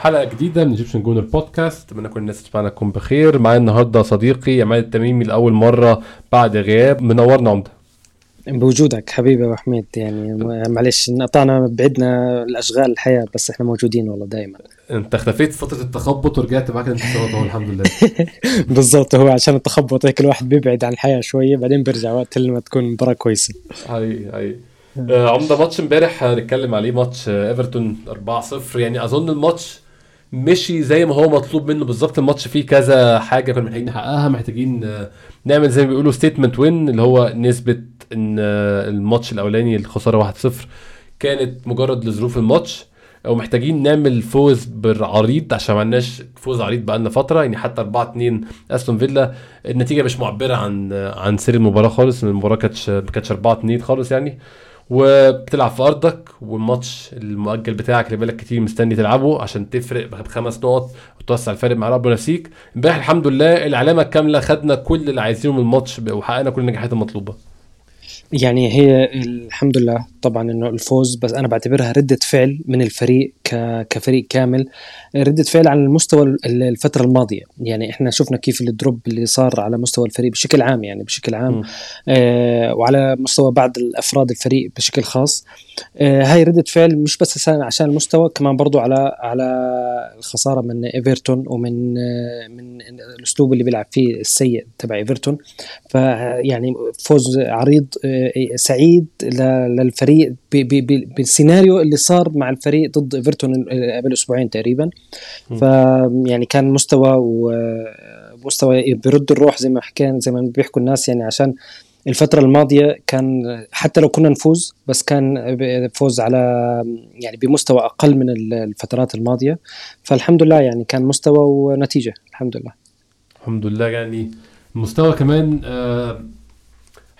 حلقة جديدة من Egyptian Gooner Podcast أتمنى كل الناس تسمعنا تكون بخير. معايا النهارده صديقي عماد التميمي لأول مرة بعد غياب. منورنا عمدة. بوجودك حبيبي أبو حميد يعني معلش انقطعنا بعدنا الأشغال الحياة بس إحنا موجودين والله دائما أنت اختفيت فترة التخبط ورجعت معاك اهو الحمد لله. بالضبط هو عشان التخبط هيك الواحد بيبعد عن الحياة شوية بعدين بيرجع وقت لما تكون مباراة كويسة. هاي هاي. آه، عمدة ماتش امبارح هنتكلم عليه ماتش إيفرتون 4-0 يعني أظن الماتش مشي زي ما هو مطلوب منه. بالظبط الماتش فيه كذا حاجة كنا محتاجين نحققها محتاجين آه، نعمل زي ما بيقولوا statement win اللي هو نثبت إن آه، الماتش الأولاني الخسارة 1-0 كانت مجرد لظروف الماتش. أو محتاجين نعمل فوز بالعريض عشان ما عندناش فوز عريض بقالنا فترة. يعني حتى 4 2 أستون فيلا النتيجة مش معبرة عن آه، عن سير المباراة خالص. المباراة كانتش ما كانتش 4 2 خالص يعني. وبتلعب في أرضك والماتش المؤجل بتاعك اللي بالك كتير مستني تلعبه عشان تفرق بخمس نقط وتوسع الفارق مع ربنا نفسيك امبارح الحمد لله العلامه الكامله خدنا كل اللي عايزينه من الماتش وحققنا كل النجاحات المطلوبة. يعني هي الحمد لله طبعا إنه الفوز بس أنا بعتبرها ردة فعل من الفريق كفريق كامل. ردة فعل على المستوى الفترة الماضية. يعني إحنا شفنا كيف الدروب اللي صار على مستوى الفريق بشكل عام يعني بشكل عام آه وعلى مستوى بعض الأفراد الفريق بشكل خاص. آه هاي ردة فعل مش بس عشان المستوى كمان برضو على على الخسارة من إيفرتون ومن آه من الأسلوب اللي بيلعب فيه السيء تبع إيفرتون. فيعني فوز عريض سعيد للفريق بالسيناريو اللي صار مع الفريق ضد إيفرتون قبل أسبوعين تقريبا. فيعني كان مستوى ومستوى بيرد الروح زي ما حكينا زي ما بيحكوا الناس يعني عشان الفترة الماضية كان حتى لو كنا نفوز بس كان فوز على يعني بمستوى أقل من الفترات الماضية. فالحمد لله يعني كان مستوى ونتيجة الحمد لله. الحمد لله يعني المستوى كمان آه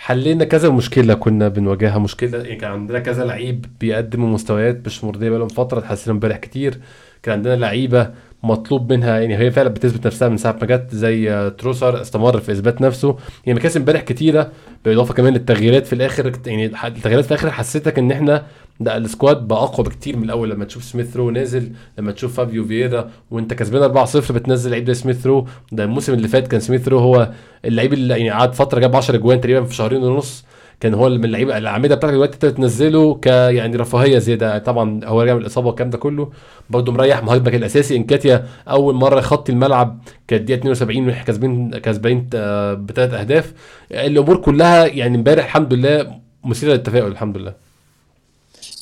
حلينا كذا مشكلة كنا بنواجهها مشكلة يعني كان عندنا كذا لعيب بيقدموا مستويات مش مرضية بقالهم فترة اتحسنوا امبارح كتير. كان عندنا لعيبة مطلوب منها يعني هي فعلا بتثبت نفسها من ساعة ما جت زي تروسر استمر في إثبات نفسه. يعني مكاسب امبارح كتيرة بالإضافة كمان للتغييرات في الآخر يعني التغييرات في الآخر حسيتك إن إحنا ده ال squad بقى أقوى بكتير من الأول. لما تشوف سميث رو نازل لما تشوف فابيو فييرا وأنت كسبان 4-0 بتنزل لعيب زي سميث رو. ده الموسم اللي فات كان سميث رو هو اللعيب اللي يعني قعد فترة جاب 10 أجوان تقريبا في شهرين ونص. كان هو من اللعيبه الأعمدة بتاعتك دلوقتي انت تنزله ك يعني رفاهية زيادة. طبعا هو راجع من الإصابة والكلام ده كله. برده مريح مهاجمك الأساسي. إنكاتيا أول مرة يخطي الملعب كانت دقيقة 72 وإحنا كاسبين كاسبين آه، بثلاث أهداف. الأمور كلها يعني امبارح الحمد لله مثيرة للتفاؤل الحمد لله.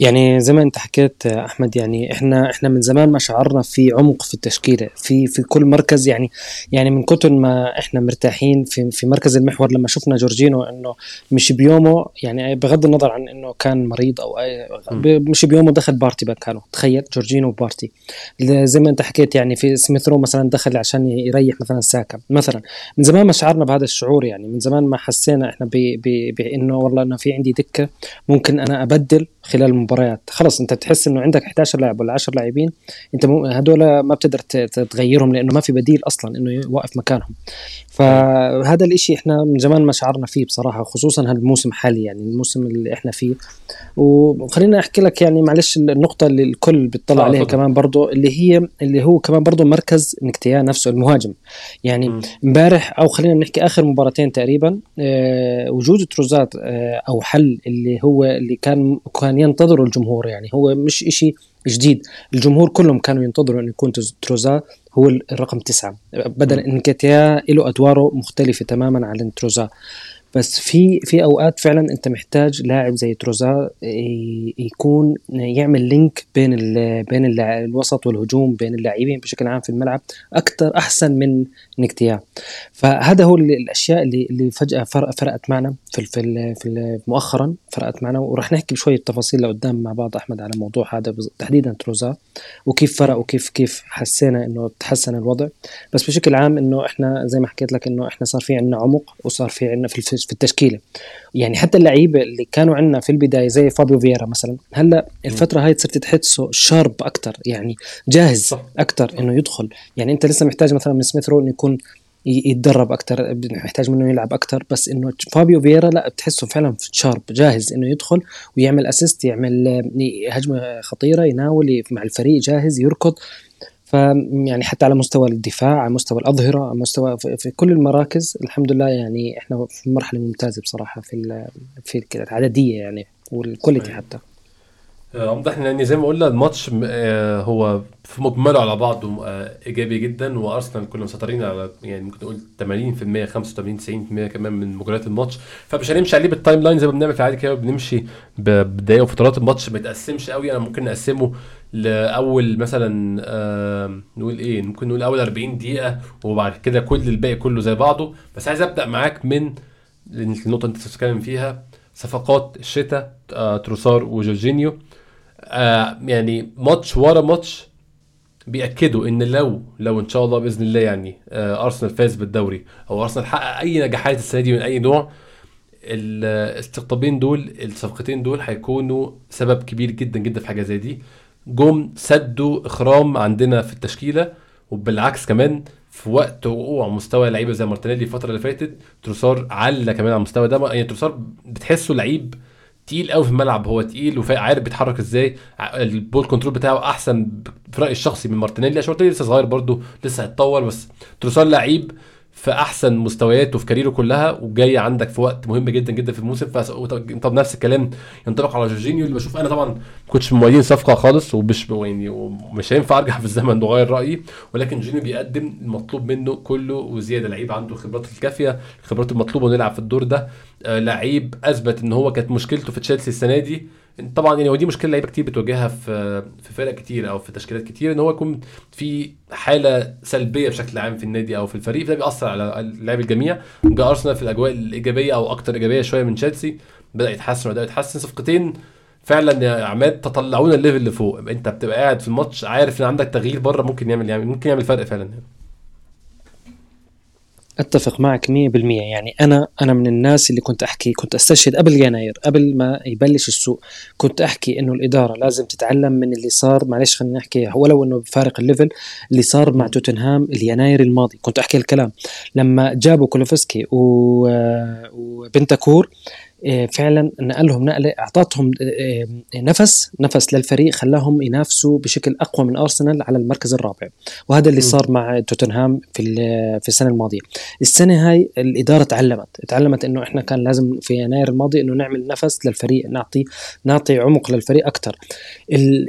يعني زي ما انت حكيت أحمد يعني إحنا إحنا من زمان ما شعرنا في عمق في التشكيلة في في كل مركز يعني يعني من كتر ما إحنا مرتاحين في في مركز المحور لما شفنا جورجينو إنه مش بيومه يعني بغض النظر عن إنه كان مريض أو مش بيومه دخل بارتي مكانه تخيل جورجينو وبارتي زي ما انت حكيت يعني في سميثرو مثلا دخل عشان يريح مثلا ساكا. مثلا من زمان ما شعرنا بهذا الشعور يعني من زمان ما حسينا إحنا بإنه والله إنه في عندي دكة ممكن أنا أبدل خلال المباريات. خلص انت تحس انه عندك 11 لاعب ولا 10 لاعبين انت هدول ما بتقدر تغيرهم لأنه ما في بديل أصلا إنه يوقف مكانهم. فهذا الإشي إحنا من زمان ما شعرنا فيه بصراحة خصوصا هذا الموسم الحالي يعني الموسم اللي إحنا فيه. وخلينا أحكي لك يعني معلش النقطة اللي الكل بيطلع عليها كمان برضه اللي هي اللي هو كمان برضه مركز نكتيان نفسه المهاجم. يعني امبارح أو خلينا نحكي آخر مباراتين تقريبا آه وجود تروزات آه أو حل اللي هو اللي كان كان ينتظره الجمهور يعني. هو مش إشي جديد. الجمهور كلهم كانوا ينتظروا انه يكون تروزا هو الرقم تسعة. بدل انكاتيا له أدواره مختلفة تماما عن تروزا. بس في في أوقات فعلا أنت محتاج لاعب زي تروزا يكون يعمل لينك بين بين ال الوسط والهجوم بين اللاعبين بشكل عام في الملعب أكثر أحسن من نكتيا فهذا هو الأشياء اللي اللي فجأة فرقت معنا في في في مؤخرا فرقت معنا. وراح نحكي بشوية تفاصيل لقدام مع بعض أحمد على الموضوع هذا تحديدا تروزا وكيف فرق وكيف كيف حسينا إنه تحسن الوضع. بس بشكل عام إنه إحنا زي ما حكيت لك إنه إحنا صار في عندنا عمق وصار في عندنا في في التشكيلة. يعني حتى اللعيبة اللي كانوا عندنا في البداية زي فابيو فييرا مثلا هلأ الفترة هاي صرت تحسه sharp أكثر يعني جاهز أكثر إنه يدخل. يعني أنت لسه محتاج مثلا من سميث رو إنه يكون يتدرب أكثر محتاج منه يلعب أكثر بس إنه فابيو فييرا لأ بتحسه فعلا sharp جاهز إنه يدخل ويعمل assist يعمل هجمة خطيرة يناول مع الفريق جاهز يركض. فيعني حتى على مستوى الدفاع على مستوى الأظهرة على مستوى في كل المراكز الحمد لله يعني إحنا في مرحلة ممتازة بصراحة في في العدديه يعني وال quality حتى. واضح إن يعني زي ما قلنا الماتش آه، هو في مجمله على بعضه آه، إيجابي جدا وأرسنال كنا مسيطرين على يعني ممكن نقول 80% 85 90% كمان من مجريات الماتش. فمش هنمشي عليه بال timeline زي ما بنعمل في العادي كده بنمشي بدقايق وفترات الماتش ما يتقسمش قوي أنا ممكن نقسمه لأول مثلا آه نقول إيه ممكن نقول أول 40 دقيقة وبعد كده كل الباقي كله زي بعضه. بس عايز أبدأ معاك من النقطة اللي أنت بتتكلم فيها صفقات الشتاء آه تروسار وجورجينيو. آه يعني ماتش ورا ماتش بيأكدوا إن لو لو إن شاء الله بإذن الله يعني آه أرسنال فاز بالدوري أو أرسنال حقق أي نجاحات السنة دي من أي نوع الاستقطابين دول الصفقتين دول هيكونوا سبب كبير جدا جدا في حاجة زي دي. جم سدوا إخرام عندنا في التشكيلة وبالعكس كمان في وقت وقوع مستوى لعيبة زي مارتينيلي الفترة اللي فاتت تروسار على كمان على المستوى ده. يعني تروسار بتحسه لعيب تقيل قوي في الملعب هو تقيل وعارف بيتحرك إزاي. ال ball control بتاعه أحسن في رأيي الشخصي من مارتينيلي عشان مارتينيلي لسه صغير برده لسه هيتطور بس تروسار لعيب في أحسن مستوياته في career ه كلها وجاي عندك في وقت مهم جدا جدا في الموسم. طب نفس الكلام ينطبق على جورجينيو اللي بشوف أنا طبعا ما كنتش من موالين صفقة خالص ومش يعني ومش هينفع أرجع في الزمن واغير رأيي. ولكن جورجينيو بيقدم المطلوب منه كله وزيادة لعيب عنده الخبرات الكافية الخبرات المطلوبة إنه يلعب في الدور ده. لعيب أثبت إن هو كانت مشكلته في تشيلسي السنة دي. طبعا يعني ودي مشكلة لعيبة كتير بتواجهها في في فرق كتير أو في تشكيلات كتير إن هو يكون في حالة سلبية بشكل عام في النادي أو في الفريق. ده بيأثر على لعيب الجميع. جاء أرسنال في الأجواء الإيجابية أو أكتر إيجابية شوية من تشيلسي. بدأ يتحسن وبدأ يتحسن. صفقتين فعلا يا عماد طلعونا ال level اللي فوق. أنت بتبقى قاعد في الماتش عارف إن عندك تغيير بره ممكن يعمل يعني ممكن يعمل فرق فعلا. يعني. أتفق معك 100% يعني أنا أنا من الناس اللي كنت أحكي كنت أستشهد قبل يناير قبل ما يبلش السوق كنت أحكي إنه الإدارة لازم تتعلم من اللي صار معلش خلينا نحكي ولو إنه بفارق ال level اللي صار مع توتنهام اليناير الماضي. كنت أحكي الكلام. لما جابوا كولوفسكي وبنتاكور آه، فعلا نقلهم نقله أعطتهم آه، آه، نفس نفس للفريق خلاهم ينافسوا بشكل أقوى من أرسنال على المركز الرابع. وهذا اللي صار مع توتنهام في في السنة الماضية. السنة هاي الإدارة تعلمت تعلمت إنه إحنا كان لازم في يناير الماضي إنه نعمل نفس للفريق نعطي نعطي عمق للفريق أكثر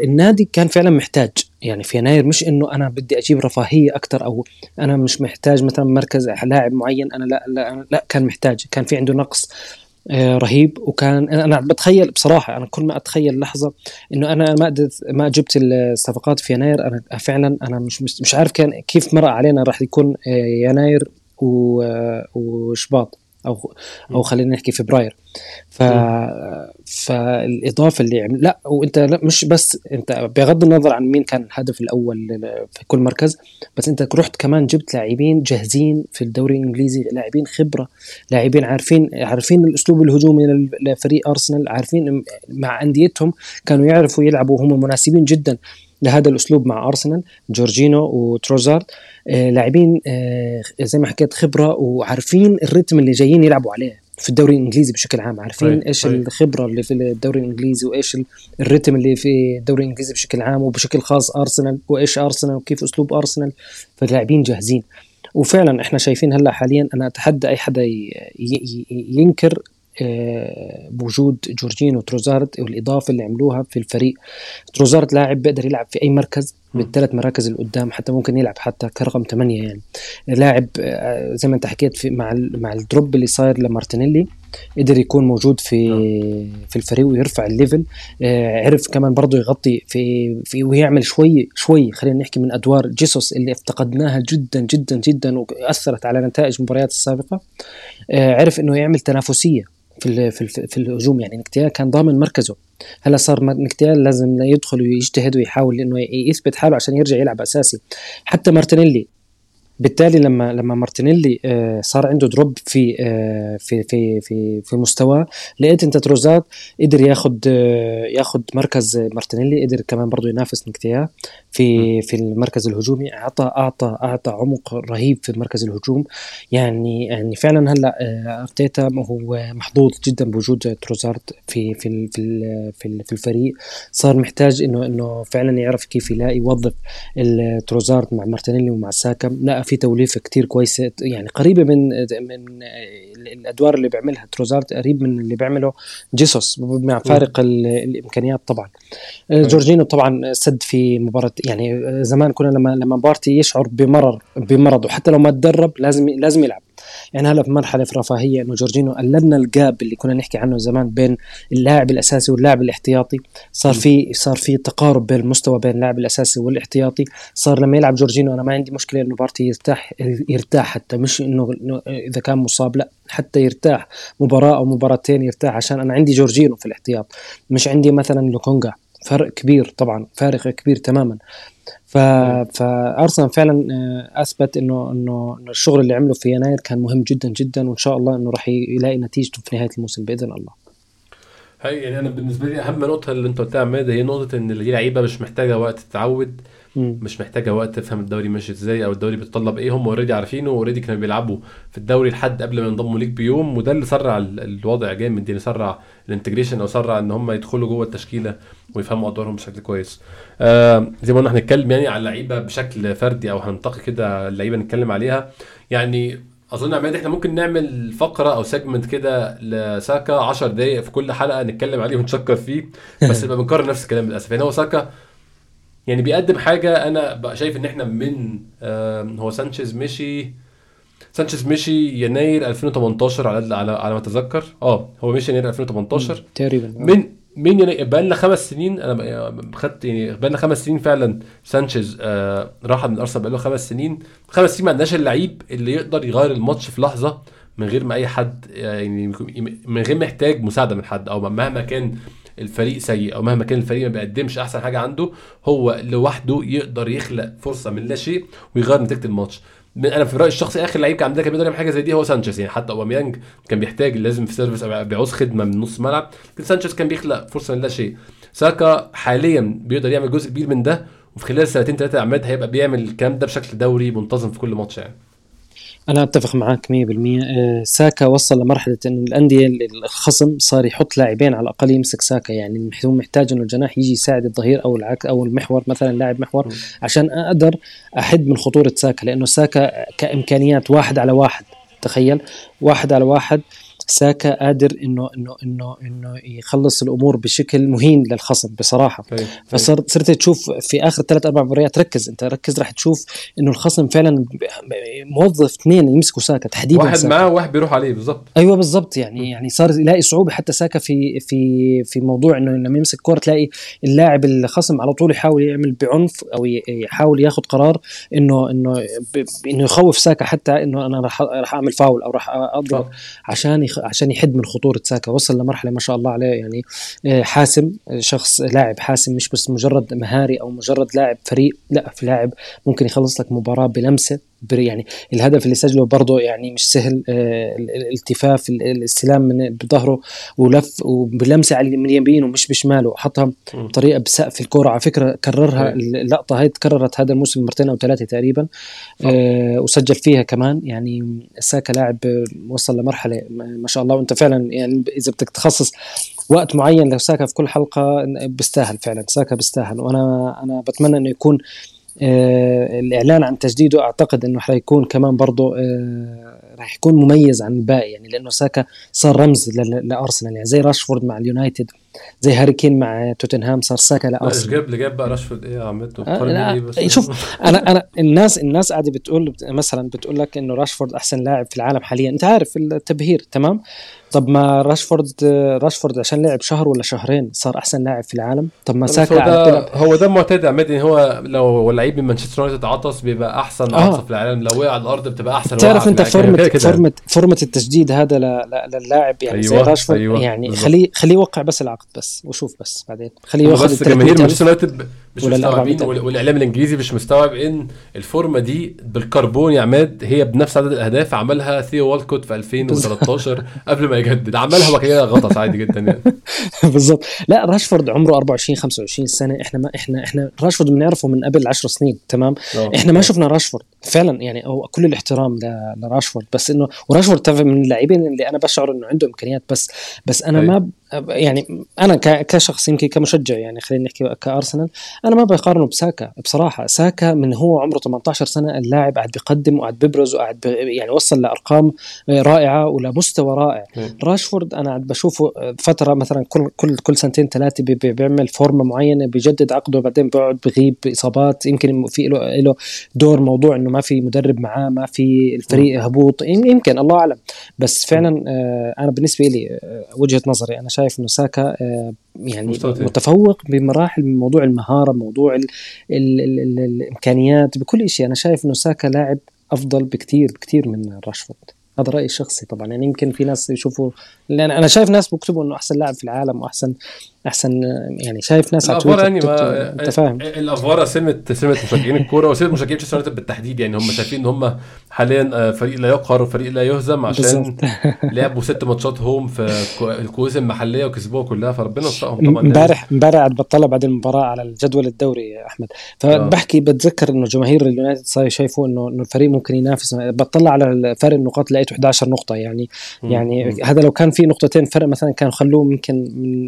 النادي كان فعلا محتاج يعني في يناير مش إنه أنا بدي أجيب رفاهية أكثر أو أنا مش محتاج مثلا مركز لاعب معين أنا لا لا, لا كان محتاج كان في عنده نقص. آه، رهيب. وكان أنا بتخيل بصراحة أنا كل ما أتخيل لحظة إنه أنا ما ما جبت الصفقات في يناير أنا فعلا أنا مش مش عارف كان كيف مر علينا راح يكون آه، يناير وشباط. أو أو خلينا نحكي فبراير. ف فالإضافة اللي عمل لا وأنت لا مش بس أنت بغض النظر عن مين كان الهدف الأول في كل مركز بس أنت رحت كمان جبت لاعبين جاهزين في الدوري الإنجليزي لاعبين خبرة لاعبين عارفين عارفين الأسلوب الهجومي لفريق أرسنال عارفين مع أنديتهم كانوا يعرفوا يلعبوا هم مناسبين جدا لهذا الأسلوب مع أرسنال جورجينو وتروزارد. آه لاعبين آه زي ما حكيت خبرة وعارفين الريتم اللي جايين يلعبوا عليه في الدوري الإنجليزي بشكل عام عارفين طيب. إيش طيب. الخبرة اللي في الدوري الإنجليزي وإيش الريتم اللي في الدوري الإنجليزي بشكل عام وبشكل خاص أرسنال وإيش أرسنال وكيف أسلوب أرسنال فاللاعبين جاهزين وفعلا إحنا شايفين هلأ حاليا أنا أتحدى أي حدا ينكر آه، بوجود جورجينو تروزارد والإضافة اللي عملوها في الفريق تروزارد لاعب بيقدر يلعب في أي مركز بالثلاث مراكز اللي قدام حتى ممكن يلعب حتى كرقم ثمانية يعني. لاعب آه، زي ما انت حكيت في مع مع الدروب اللي صاير لمارتينيلي قدر يكون موجود في في الفريق ويرفع ال level. آه، عرف كمان برضه يغطي في في ويعمل شوي شوي خلينا نحكي من أدوار جيسوس اللي افتقدناها جدا جدا جدا وأثرت على نتائج المباريات السابقة. عرف إنه يعمل تنافسية في في, في الهجوم يعني. نكتيا كان ضامن مركزه. هلا صار نكتيا لازم يدخل ويجتهد ويحاول إنه يثبت حاله عشان يرجع يلعب أساسي. حتى مارتينيلي بالتالي لما لما مارتينيلي آه، صار عنده drop في آه، في في في في مستواه لقيت انت تروزارد قدر ياخذ آه، ياخذ مركز مارتينيلي قدر كمان برضه ينافس نكتيا في في المركز الهجومي أعطى أعطى أعطى عمق رهيب في المركز الهجوم. يعني يعني فعلا هلأ أرتيتا هو محظوظ جدا بوجود تروزارد في في في في الفريق. صار محتاج إنه إنه فعلا يعرف كيف يلاقي يوظف التروزارد مع مارتينيلي ومع ساكا. لا في توليفة كتير كويسة يعني قريبة من من الأدوار اللي بيعملها تروزارد قريب من اللي بيعمله جيسوس مع فارق الإمكانيات طبعا. جورجينو طبعا سد في مباراة يعني زمان كنا لما لما بارتي يشعر بمرض بمرض وحتى لو ما تدرب لازم لازم يلعب. يعني هلا في مرحلة في رفاهية إنه جورجينو قللنا ال gap اللي كنا نحكي عنه زمان بين اللاعب الأساسي واللاعب الاحتياطي. صار في صار في تقارب بين المستوى بين اللاعب الأساسي والاحتياطي. صار لما يلعب جورجينو أنا ما عندي مشكلة إنه بارتي يرتاح يرتاح حتى مش إنه إذا كان مصاب لا حتى يرتاح. مباراة أو مباراتين يرتاح عشان أنا عندي جورجينو في الاحتياط. مش عندي مثلا لوكونجا. فرق كبير طبعا فارق كبير تماما. ف... فارسنال فعلا آه، أثبت إنه إنه الشغل اللي عمله في يناير كان مهم جدا جدا وإن شاء الله إنه راح يلاقي نتيجته في نهاية الموسم بإذن الله. هي يعني أنا بالنسبة لي أهم نقطة اللي أنت قلتها عماد هي نقطة إن اللي لعيبه مش محتاجة وقت تتعود. مش محتاجة وقت تفهم الدوري ماشي إزاي أو الدوري بيتطلب إيه. هم already عارفينه و already كانوا بيلعبوا في الدوري لحد قبل ما ينضموا ليك بيوم وده اللي سرع الوضع جامد يعني سرع ال integration أو سرع إن هم يدخلوا جوه التشكيلة ويفهموا أدوارهم بشكل كويس. آه زي ما قلنا هنتكلم يعني على اللعيبة بشكل فردي أو هننتقي كده اللعيبة نتكلم عليها. يعني أظن عماد إحنا ممكن نعمل فقرة أو segment كده لساكا 10 دقائق في كل حلقة نتكلم عليه ونشكر فيه بس بنكرر نفس الكلام للأسف. يعني هو ساكا يعني بيقدم حاجة أنا بقى شايف إن إحنا من آه هو سانشيز مشي سانشيز مشي يناير 2018 على على على ما أتذكر. آه هو مشي يناير 2018 تقريبا من من يناير بقى لنا خمس سنين أنا خدت يعني بقى لنا خمس سنين فعلا سانشيز آه راح من ارسنال بقى له خمس سنين. خمس سنين ما عندناش اللعيب اللي يقدر يغير الماتش في لحظة من غير ما أي حد يعني من غير محتاج مساعدة من حد أو مهما كان الفريق سيء أو مهما كان الفريق ما بيقدمش أحسن حاجة عنده هو لوحده يقدر يخلق فرصة من لا شيء ويغير نتيجة الماتش. أنا في رأيي الشخصي آخر لعيب كان عندنا كان بيقدر يعمل حاجة زي دي هو سانشيز. يعني حتى أوباميانج كان بيحتاج لازم في service بيعوز خدمة من نص ملعب لكن سانشيز كان بيخلق فرصة من لا شيء. ساكا حاليا بيقدر يعمل جزء كبير من ده وفي خلال سنتين ثلاثة عماد هيبقى بيعمل الكلام ده بشكل دوري منتظم في كل ماتش يعني. أنا أتفق معك 100% آه، ساكا وصل لمرحلة انه الأندية الخصم صار يحط لاعبين على الأقل يمسك ساكا. يعني هو محتاج إنه الجناح يجي يساعد الظهير أو العك أو المحور مثلا لاعب محور عشان أقدر أحد من خطورة ساكا. لأنه ساكا كإمكانيات واحد على واحد تخيل؟ واحد على واحد ساكا قادر انه انه انه إنه يخلص الأمور بشكل مهين للخصم بصراحة. طيب. فصرت صرت تشوف في آخر ثلاث أربع مباريات ركز أنت ركز راح تشوف إنه الخصم فعلا موظف اثنين يمسكوا ساكا تحديدا واحد معاه وواحد بيروح عليه بالظبط أيوه بالظبط يعني يعني صار يلاقي صعوبة حتى ساكا في في في موضوع إنه لما يمسك كورة تلاقي اللاعب الخصم على طول يحاول يعمل بعنف أو يحاول ياخذ قرار انه إنه إنه يخوف ساكا حتى إنه أنا راح راح أعمل فاول أو راح أضرب عشان يخ... عشان يحد من خطورة ساكا. وصل لمرحلة ما شاء الله عليه يعني آه، حاسم شخص لاعب حاسم مش بس مجرد مهاري أو مجرد لاعب فريق لا في لاعب ممكن يخلص لك مباراة بلمسة. يعني الهدف اللي سجله برضه يعني مش سهل آه، الالتفاف الاستلام من بظهره ولف وبلمسه على من يمينه مش بشماله حطها بطريقة بسقف الكورة. على فكرة كررها اللقطة هاي تكررت هذا الموسم مرتين أو ثلاثة تقريبا آه. وسجل فيها كمان. يعني ساكا لاعب وصل لمرحلة ما شاء الله. وأنت فعلا يعني إذا بدك تخصص وقت معين لساكا في كل حلقة بيستاهل فعلا. ساكا بيستاهل. وأنا أنا بتمنى إنه يكون آه، الإعلان عن تجديده أعتقد إنه حيكون كمان برضه آه، راح يكون مميز عن الباقي يعني لأنه ساكا صار رمز لأرسنال يعني زي راشفورد مع اليونايتد زي هاري كين مع توتنهام صار ساكا لأرسنال. جاب اللي جاب بقى راشفورد؟ إيه يا عمته آه إيه بس. شوف أنا أنا الناس الناس قاعدة بتقول مثلا بتقول لك إنه راشفورد أحسن لاعب في العالم حاليا. أنت عارف التبهير تمام؟ طب ما راشفورد راشفورد عشان لعب شهر ولا شهرين صار أحسن لاعب في العالم؟ طب ما ساكا هو ده هو ده معتاد عماد هو لو لعيب من مانشستر يونايتد عطس بيبقى أحسن آه. عطس في العالم. لو وقع على الأرض بتبقى أحسن تعرف أنت form ة form ه form ه التجديد هذا للاعب يعني أيوة. زي راشفورد أيوة. يعني خليه خليه يوقع بس العقد بس وشوف بس بعدين خليه ياخذ بس جماهير مانشستر يونايتد مش ولا ال 400 مستوعبين والإعلام الإنجليزي مش مستوعب إن ال form ة دي بالكربون يا عماد هي بنفس عدد الأهداف عملها ثيو والكوت في 2013 قبل ما يجدد. عملها وكده غطس عادي جدا يعني. بالضبط. لا راشفورد عمره 24 25 سنة. إحنا ما إحنا إحنا راشفورد بنعرفه من قبل 10 سنين تمام؟ آه. إحنا ما شفنا راشفورد. فعلا يعني هو كل الاحترام لراشفورد. بس إنه وراشفورد من اللاعبين اللي أنا بشعر إنه عنده إمكانيات. بس بس أنا أي. ما يعني أنا كشخص يمكن كمشجع يعني خلينا نحكي كأرسنال أنا ما بقارنه بساكا بصراحة ساكا من هو عمره 18 سنة اللاعب قاعد بيقدم وقاعد بيبرز وقاعد بي يعني وصل لأرقام رائعة ولمستوى رائع. مم. راشفورد أنا قاعد بشوفه فترة مثلا كل كل كل سنتين ثلاثة بي- بي- بيعمل form ة معينة بيجدد عقده بعدين بيقعد بغيب بإصابات يمكن في له له دور موضوع إنه ما في مدرب معاه ما في الفريق هبوط يم- يمكن الله أعلم. بس فعلا آه، أنا بالنسبة لي آه، وجهة نظري أنا شايف إنه ساكا آه، يعني تاني. متفوق بمراحل من موضوع المهارة موضوع ال ال ال ال الإمكانيات بكل شيء أنا شايف إنه ساكا لاعب أفضل بكثير بكثير من راشفورد. هذا رايي الشخصي طبعا. يعني يمكن في ناس يشوفوا لأن أنا شايف ناس بيكتبوا إنه أحسن لاعب في العالم وأحسن أحسن يعني شايف ناس على تويتر يعني ما أنت فاهم الافوار سمت سمت مشجعين الكورة وسمت مشجعين يونايتد بالتحديد يعني هم شايفين إن هم حاليا آه، فريق لا يقهر وفريق لا يهزم عشان. لعبوا ست ماتشات هوم في الكؤوس المحلية وكسبوها كلها فربنا يوفقهم طبعا. امبارح امبارح قاعد بطلع بعد المباراة على الجدول الدوري يا أحمد فبحكي بتذكر إنه جماهير اليونايتد صار شايفوا انه إنه الفريق ممكن ينافس بطلع على فرق النقاط لقيته 11 نقطة يعني. يعني. هذا لو كان في نقطتين فرق مثلا كانوا خلوه يمكن من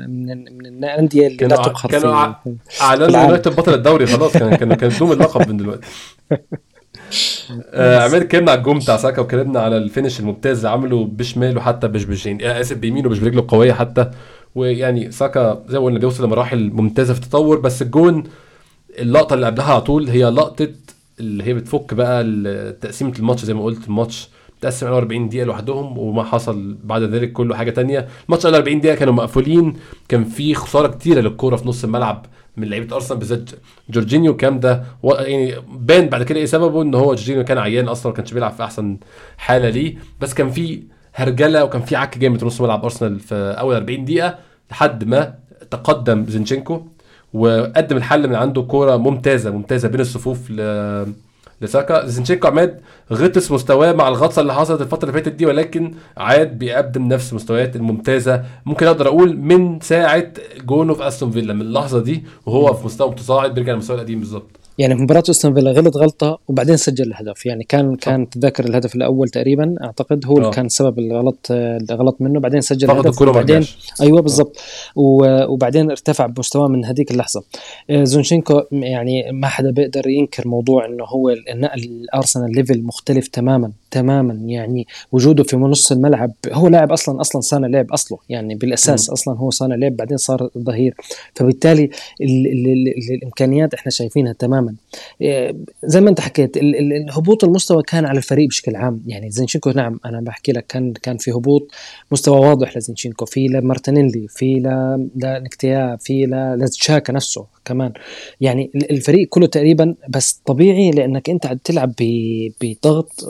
من من الأندية اللي لا تقهر كانوا أعلنوا. يونايتد بطل الدوري خلاص كان كان كان دوم اللقب من دلوقتي. آه عماد اتكلمنا على الجون بتاع ساكا واتكلمنا على ال finish الممتاز اللي عمله بشماله حتى مش بيمين آه آسف بيمينه مش برجله القوية حتى. ويعني ساكا زي ما قلنا بيوصل لمراحل ممتازة في التطور بس الجون اللقطة اللي قبلها على طول هي لقطة اللي هي بتفك بقى تقسيمة الماتش زي ما قلت الماتش تقسم على 40 دقيقة لوحدهم وما حصل بعد ذلك كله حاجة تانية. الماتش على 40 دقيقة كانوا مقفولين. كان في خسارة كتيرة للكورة في نص الملعب من لعيبة أرسنال بالذات جورجينيو. كام ده يعني بان بعد كده إيه سببه؟ إن هو جورجينيو كان عيان أصلا ما كانش بيلعب في أحسن حالة ليه. بس كان في هرجلة وكان في عك جامد في نص ملعب أرسنال في أول 40 دقيقة لحد ما تقدم زينشينكو وقدم الحل من عنده كورة ممتازة ممتازة بين الصفوف ل لساكا. زينشينكو عماد غطس مستواه مع الغطسة اللي حصلت الفترة اللي فاتت دي ولكن عاد بيقدم نفس المستويات الممتازة. ممكن أقدر أقول من ساعة جونه في أستون فيلا من اللحظة دي وهو في مستوى متصاعد بيرجع للمستوى القديم بالظبط. يعني في مباراة أستون فيلا غلط غلطة وبعدين سجل الهدف. يعني كان كان تذكر الهدف الأول تقريبا أعتقد هو اللي آه. كان سبب الغلط اللي غلط منه. بعدين سجل الهدف وبعدين أيوه بالضبط. و- وبعدين ارتفع بمستواه من هذيك اللحظة. آه، زينشينكو يعني ما حدا بيقدر ينكر موضوع إنه هو النقل الأرسنال level مختلف تماما. تماما. يعني وجوده في نص الملعب هو لاعب أصلا أصلا صانع لعب أصله. يعني بالأساس مم. أصلا هو صانع لعب بعدين صار ظهير. فبالتالي ال ال ال ال الإمكانيات إحنا شايفينها تماما. آه، زي ما أنت حكيت الهبوط المستوى كان على الفريق بشكل عام. يعني زينشينكو نعم أنا بحكي لك كان كان في هبوط مستوى واضح لزينشينكو. في لمارتينيلي في لنكتيا في لتشاكا نفسه كمان. يعني ال- الفريق كله تقريبا بس طبيعي لأنك أنت عم تلعب بضغط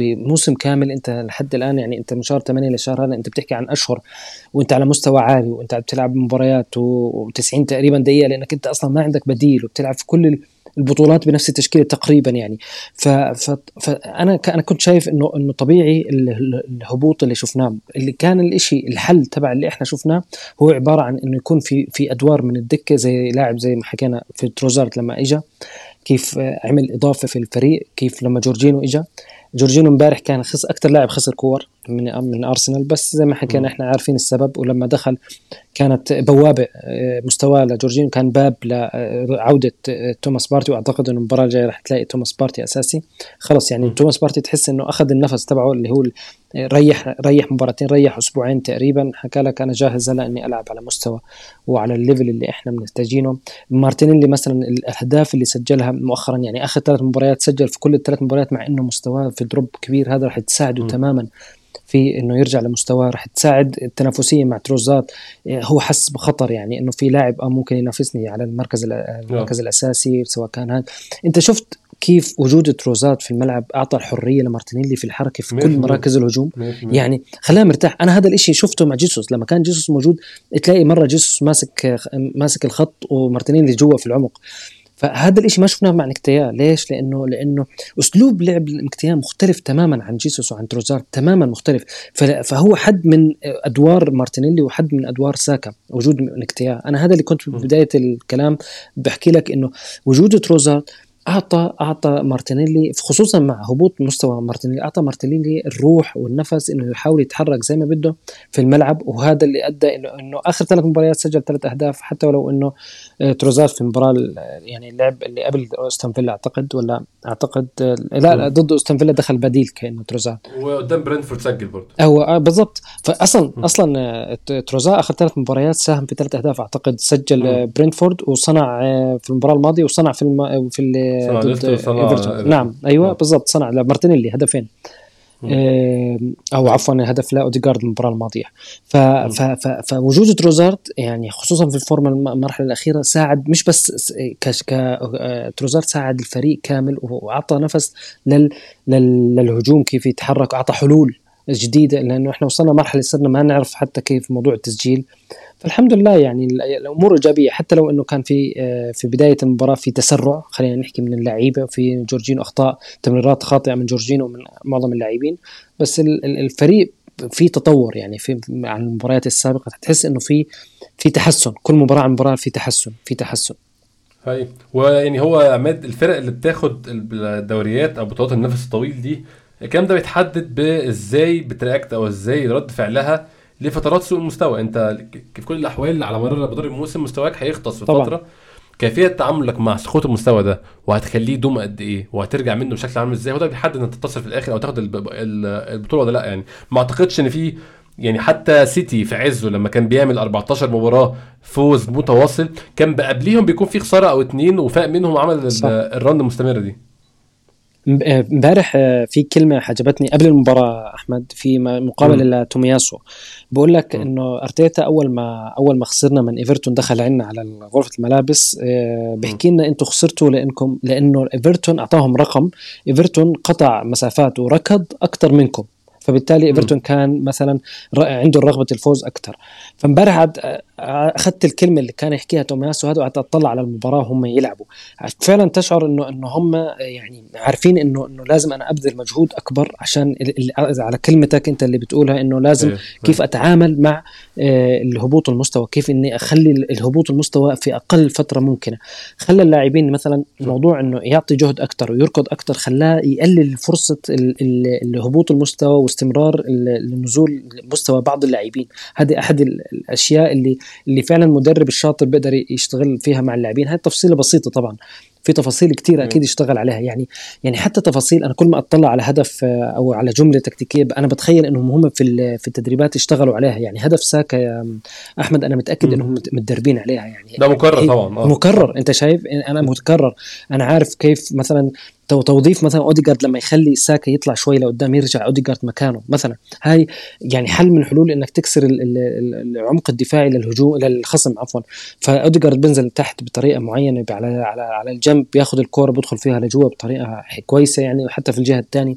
وبموسم كامل انت لحد الآن يعني انت من شهر 8 لشهر هذا انت بتحكي عن أشهر وانت على مستوى عالي وانت عم تلعب مباريات و90 تقريبا دقيقة لأنك انت أصلا ما عندك بديل وبتلعب في كل البطولات بنفس التشكيلة تقريبا يعني ف... فانا. أنا كنت شايف إنه إنه طبيعي ال- ال- الهبوط اللي شفناه اللي كان الإشي الحل تبع اللي إحنا شفناه هو عبارة عن إنه يكون في في أدوار من الدكة زي لاعب زي ما حكينا في تروزارت لما اجى كيف عمل إضافة في الفريق كيف لما جورجينو اجى جورجينو امبارح كان خس أكثر لاعب خسر كور من من أرسنال بس زي ما حكينا إحنا عارفين السبب ولما دخل كانت بوابة آه، مستواه لجورجينو كان باب لعودة آه، توماس بارتي. وأعتقد إنه المباراة الجاية رح تلاقي توماس بارتي أساسي. خلص يعني م. توماس بارتي تحس إنه أخذ النفس تبعه اللي هو ال- ريح ريح مباراتين ريح أسبوعين تقريبا. حكى لك أنا جاهز هلأ إني ألعب على مستوى وعلى ال level اللي إحنا محتاجينه مارتينيلي مثلا الأهداف اللي سجلها مؤخرا يعني آخر ثلاث مباريات سجل في كل الثلاث مباريات مع إنه مستواه في drop كبير هذا رح تساعده م. تماما. في إنه يرجع لمستواه رح تساعد التنافسية مع تروزات إيه، هو حس بخطر يعني إنه في لاعب آه ممكن ينافسني على المركز الأ- المركز الأساسي سواء كان هذا. أنت شفت كيف وجود تروزات في الملعب أعطى الحرية لمارتينيلي في الحركة في كل مراكز الهجوم؟ يعني خلاه مرتاح. أنا هذا الإشي شفته مع جيسوس. لما كان جيسوس موجود تلاقي مرة جيسوس ماسك ماسك الخط ومارتينيلي جوا في العمق. فهذا الإشي ما شفناه مع نكتيا ليش؟ لأنه لأنه أسلوب لعب نكتيا مختلف تماما عن جيسوس وعن تروسارد تماما مختلف. فهو حد من أدوار مارتينيلي وحد من أدوار ساكا وجود نكتيا أنا هذا اللي كنت في بداية الكلام بحكي لك إنه وجود تروسارد اعطى أعطى مارتينيلي خصوصا مع هبوط مستوى مارتينيلي أعطى مارتينيلي الروح والنفس إنه يحاول يتحرك زي ما بده في الملعب وهذا اللي أدى انه إنه آخر ثلاث مباريات سجل ثلاث أهداف حتى ولو إنه آه، تروسارد في المباراه يعني اللعب اللي قبل أستون فيلا أعتقد ولا أعتقد آه، لا, لا ضد أستون فيلا دخل بديل كأنه تروسارد وقدام برينتفورد سجل برضه. هو آه، بالضبط. فاصلا أصلا تروسارد آخر ثلاث مباريات ساهم في ثلاث أهداف أعتقد سجل برينتفورد وصنع في المباراة الماضية وصنع في الم... في ضد نعم أيوه آه. بالضبط صنع لمارتينيلي هدفين. آه أو عفوا هدف لاوديجارد المباراة الماضية. ف ف ف فوجود تروزارد يعني خصوصا في الفورمة المرحلة الأخيرة ساعد مش بس ك ك آه، تروزارد ساعد الفريق كامل وأعطى نفس لل لل للهجوم كيف يتحرك أعطى حلول جديدة لأنه إحنا وصلنا مرحلة صرنا ما نعرف حتى كيف موضوع التسجيل. فالحمد لله يعني الأمور إيجابية. حتى لو إنه كان في آه، في بداية المباراة في تسرع خلينا نحكي من اللعيبة وفي جورجينو أخطاء تمريرات خاطئة من جورجينو ومن معظم اللاعبين. بس الفريق في تطور يعني في عن المباريات السابقة. تحس إنه في في تحسن. كل مباراة عن مباراة في تحسن في تحسن. هاي ويعني هو عماد الفرق اللي بتاخد الدوريات أو بطولات النفس الطويل دي الكلام ده بيتحدد بإزاي بتراكت أو إزاي رد فعلها؟ لفترات سوء المستوى. انت في كل الأحوال على مر مدار الموسم مستواك هيختص في طبعا. فترة. كيفية تعاملك مع سقوط المستوى ده وهتخليه يدوم قد إيه؟ وهترجع منه بشكل عامل إزاي؟ هو ده بيحدد انت تتصل في الآخر أو تاخد البطولة ولا لأ يعني. ما أعتقدش إن في يعني حتى سيتي في عزه لما كان بيعمل 14 مباراة فوز متواصل كان قبليهم بيكون في خسارة أو اتنين وفاق منهم عمل الرن المستمره دي. امبارح آه، في كلمة عجبتني قبل المباراة أحمد في مقابلة لتومياسو. بقول لك إنه أرتيتا أول ما أول ما خسرنا من إيفرتون دخل عنا على غرفة الملابس. آه، بيحكي لنا أنتم خسرتوا لإنكم لإنه إيفرتون أعطاهم رقم. إيفرتون قطع مسافات وركض أكثر منكم. فبالتالي إيفرتون كان مثلا عنده رغبة الفوز أكثر فامبارح أخذت الكلمة اللي كان يحكيها توماس وهذا وقعدت أطلع على المباراة وهم يلعبوا. فعلا تشعر إنه إنه هم يعني عارفين إنه إنه لازم أنا أبذل مجهود أكبر عشان على كلمتك أنت اللي بتقولها إنه لازم إيه، كيف إيه. أتعامل مع آه، الهبوط المستوى كيف إني أخلي الهبوط المستوى في أقل فترة ممكنة. خلى اللاعبين مثلا موضوع إنه يعطي جهد أكثر ويركض أكثر خلاه يقلل فرصة الهبوط المستوى واستمرار النزول مستوى بعض اللاعبين. هذه أحد الأشياء اللي اللي فعلا المدرب الشاطر بيقدر يشتغل فيها مع اللاعبين. هاي تفصيلة بسيطة طبعا. في تفاصيل كثير أكيد يشتغل عليها. يعني يعني حتى تفاصيل أنا كل ما أطلع على هدف آه، أو على جملة تكتيكية أنا بتخيل إنهم هم في في التدريبات اشتغلوا عليها. يعني هدف ساكا يا أحمد أنا متأكد إنهم متدربين عليها. يعني ده مكرر طبعا. آه. مكرر. أنت شايف؟ أنا متكرر. أنا عارف كيف مثلا توظيف مثلا اوديجارد لما يخلي ساكا يطلع شوي لقدام يرجع اوديجارد مكانه. مثلا هاي يعني حل من حلول إنك تكسر العمق الدفاعي للهجوم للخصم عفوا. فاوديجارد بينزل تحت بطريقة معينة على على على الجنب بياخذ الكورة بيدخل فيها لجوا بطريقة كويسة يعني وحتى في الجهة الثانية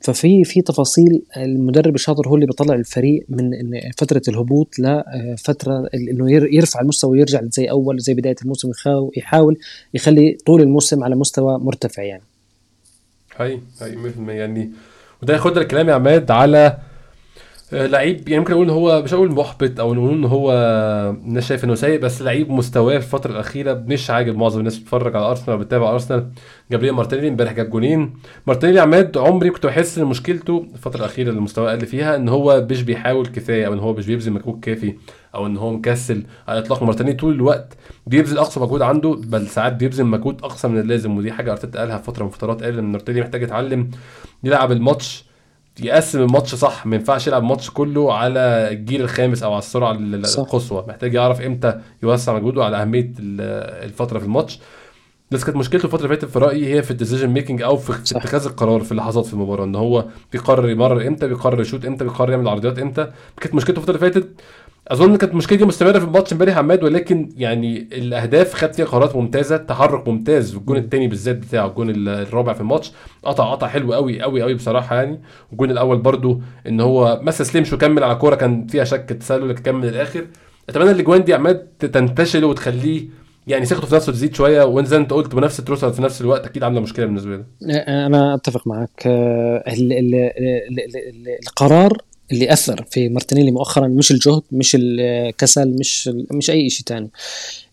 ففي في تفاصيل المدرب الشاطر هو اللي بيطلع الفريق من فترة الهبوط لفتره إنه يرفع المستوى ويرجع زي أول زي بداية الموسم يحاول يخلي طول الموسم على مستوى مرتفع يعني. هاي هاي 100% يعني وده ياخدنا الكلام يا عماد على لعيب يعني ممكن أقول إن هو مش هقول محبط أو نقول إن هو الناس شايف إنه سيء بس لعيب مستواه في الفترة الأخيرة مش عاجب معظم الناس. بتتفرج على أرسنال وبتتابع أرسنال. جابريل مارتينيلي امبارح جاب جونين. مارتينيلي عماد عمري كنت بحس إن مشكلته الفترة الأخيرة اللي مستواه قل فيها إن هو مش بيحاول كفاية أو إن هو مش بيبذل مجهود كافي أو إن هو مكسل على إطلاق. مارتينيلي طول الوقت بيبذل أقصى مجهود عنده بل ساعات بيبذل مجهود أقصى من اللازم ودي حاجة أرتيتا قالها فترة من فترات قال إن مارتينيلي محتاج يتعلم يلعب الماتش يقسم الماتش صح ما ينفعش يلعب الماتش كله على الجيل الخامس أو على السرعة القصوى. محتاج يعرف إمتى يوسع مجهوده على أهمية الفترة في الماتش. بس كانت مشكلته الفترة اللي فاتت في رأيي هي في ال decision making أو في صح. اتخاذ القرار في اللحظات في المباراة إن هو بيقرر يمرر إمتى بيقرر يشوط إمتى بيقرر يعمل عرضيات إمتى. كانت مشكلته الفترة اللي فاتت أظن كانت المشكلة دي مستمرة في الماتش امبارح عماد ولكن يعني الأهداف خد فيها قرارات ممتازة تحرك ممتاز والجون الثاني بالذات بتاعه الجون ال- الرابع في الماتش قطع قطع حلو قوي قوي قوي بصراحة يعني. والجون الأول برضو إن هو ما استسلمش وكمل على كوره كان فيها شك تسلل كمل للاخر أتمنى الأجوان دي يا عماد تنتشل وتخليه يعني ثقته في نفسه تزيد شوية. وانت زي أنت قلت منافسه تروسر في نفس الوقت أكيد عاملة مشكلة بالنسبة له أنا أتفق معك آه، ال- ال- ال- ال- ال- القرار اللي أثر في مارتينيلي مؤخرا مش الجهد مش الكسل مش مش أي شيء ثاني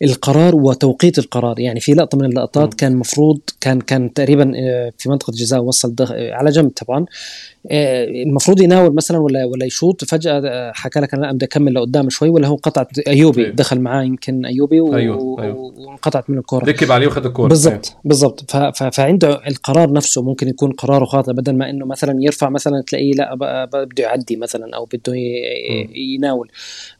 القرار وتوقيت القرار يعني في لقطة من اللقطات. كان مفروض كان كان تقريبا آه، في منطقة جزاء وصل. آه، على جنب طبعا المفروض يناول مثلا ولا ولا يشوط. فجأة آه، حكى لك أنا بدي أكمل لقدام شوي ولا هو قطعت أيوبي أيوة. دخل معاه يمكن أيوبي و... أيوة، أيوة. وانقطعت من الكره ركب عليه وخد الكورة. بالضبط بالضبط. ف- ف- فعنده القرار نفسه. ممكن يكون قراره خاطئ بدل ما إنه مثلا يرفع مثلا تلاقيه لا بده يعدي مثلا أو بده ي- يناول.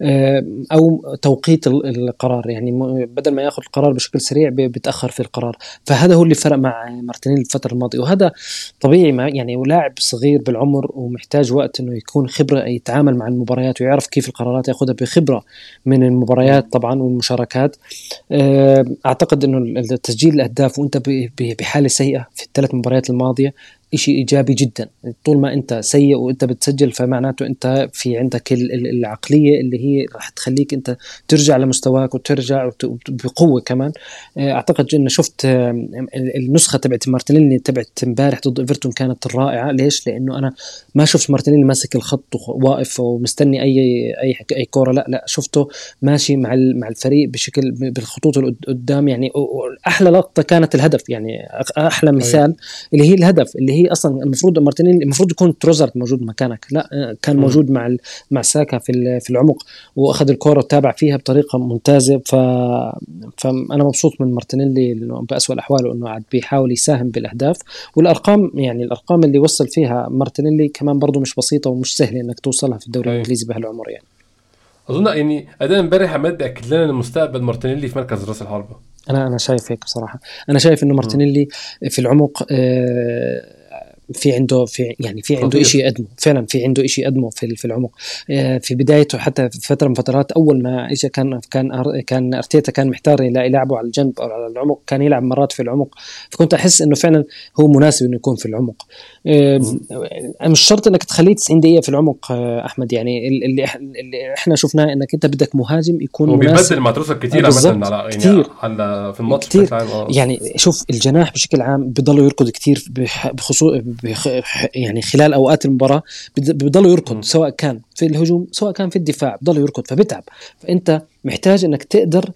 آه، أو توقيت ال- القرار. يعني بدل ما ياخذ القرار بشكل سريع بيتاخر في القرار. فهذا هو اللي فرق مع مارتينيلي الفترة الماضية. وهذا طبيعي مع يعني ولاعب صغير بالعمر ومحتاج وقت إنه يكون خبرة يتعامل مع المباريات ويعرف كيف القرارات ياخذها بخبرة من المباريات طبعا والمشاركات. آه، أعتقد إنه تسجيل الأهداف وأنت بحالة سيئة في الثلاث مباريات الماضية شيء إيجابي جدا. طول ما أنت سيء وأنت بتسجل فمعناته أنت في عندك ال- ال- العقلية اللي هي راح تخليك أنت ترجع لمستواك وترجع وت- وت- بقوة كمان. آه، أعتقد إنه شفت ال- النسخة تبعت مارتينيلي تبعت امبارح ضد إيفرتون كانت رائعة. ليش؟ لأنه أنا ما شفت مارتينيلي ماسك الخط واقف ومستني أي أي أي كورة. لا لا شفته ماشي مع مع الفريق بشكل بالخطوط اللي قدام يعني. أحلى لقطة كانت الهدف يعني. أحلى مثال اللي هي الهدف اللي هي أصلا المفروض مارتينيلي المفروض يكون تروزارت موجود مكانك. لا آه، كان. موجود مع مع ساكا في في العمق وأخذ الكورة وتابع فيها بطريقة ممتازة. ف فانا مبسوط من مارتينيلي باسوء احواله انه قاعد بيحاول يساهم بالأهداف. والأرقام يعني الأرقام اللي وصل فيها مارتينيلي كمان برضه مش بسيطة ومش سهلة إنك توصلها في الدوري أيوة. الإنجليزي بهالعمر يعني. أظن يعني أداء امبارح عماد بيأكد لنا مستقبل مارتينيلي في مركز راس الحربة. أنا أنا شايف هيك بصراحة. أنا شايف إنه مارتينيلي في العمق آه، في عنده في يعني في عنده. شيء يقدمه. فعلا في عنده شيء يقدمه في في العمق. آه، في بدايته حتى في فترة من فترات أول ما اجى كان كان كان أرتيتا كان محتار يلعبه على الجنب أو على العمق كان يلعب مرات في العمق. فكنت أحس إنه فعلا هو مناسب إنه يكون في العمق. مش شرط إنك تخليه 90 دقيقة في العمق آه، أحمد يعني ال- اللي اللي إحنا شفناه إنك أنت بدك مهاجم يكون هو مناسب بيبدل مع تروسر كتير بالظبط، عامه على يعني كتير. على في الماتش كتير. آه يعني شوف الجناح بشكل عام بضل يركض كتير بح- بخصوص بخ يعني خلال أوقات المباراة بض- بضل م. يركض سواء كان في الهجوم سواء كان في الدفاع بضل يركض فبتعب فأنت محتاج إنك تقدر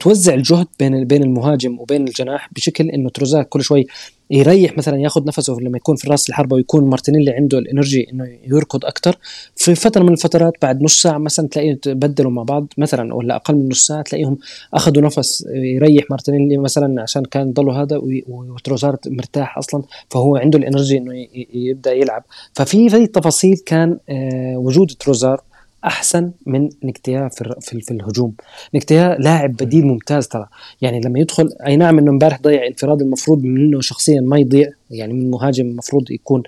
توزع الجهد بين بين المهاجم وبين الجناح بشكل إنه تروزاك كل شوي يريح مثلا ياخذ نفسه لما يكون في راس الحربة ويكون مارتينيلي عنده ال energy إنه يركض أكثر في فترة من الفترات بعد نص ساعة مثلا تلاقيه بدلوا مع بعض مثلا ولا أقل من نص ساعة تلاقيهم أخذوا نفس يريح مارتينيلي مثلا عشان كان ضلوا هذا وتروسارد مرتاح أصلا فهو عنده ال energy إنه يبدأ يلعب. ففي في تفاصيل كان آه، وجود تروزارد أحسن من نكتيا في في, في الهجوم. نكتيا لاعب بديل ممتاز ترى. يعني لما يدخل أي نعم إنه امبارح ضيع انفراد المفروض منه شخصيا ما يضيع يعني من مهاجم المفروض يكون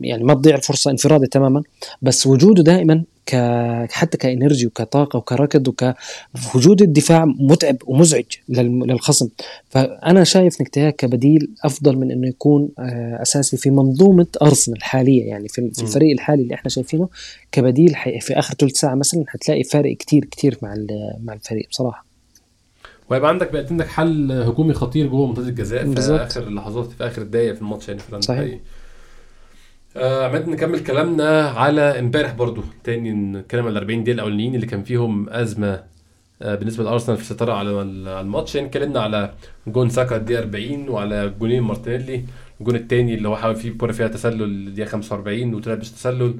يعني ما تضيع الفرصة انفرادي تماما. بس وجوده دائما ك حتى كإنرجي وكطاقة وكركض وكوجود الدفاع متعب ومزعج للخصم فأنا شايف نكتيا كبديل أفضل من إنه يكون آه، أساسي في منظومة أرسنال الحاليه يعني في في. الفريق الحالي اللي إحنا شايفينه كبديل في آخر ثلث ساعة مثلا حتلاقي فارق كتير كتير مع ال- مع الفريق بصراحة وهيبقى عندك بيقدم لك حل هجومي خطير جوه منطقه الجزاء في بالظبط. آخر اللحظات في آخر الدقايق في الماتش يعني فعلا صحيح. حقيقي. آه عماد نكمل كلامنا على امبارح برضو. تاني نتكلم على ال 40 دقيقة الأولانيين اللي كان فيهم أزمة آه بالنسبة لأرسنال في السيطرة على ال- على الماتش. يعني اتكلمنا على جون ساكا الدقيقة 40 وعلى جونين مارتينيلي. الجون الثاني اللي هو حاول فيه كوره فيها تسلل الدقيقة 45 وطلع مش تسلل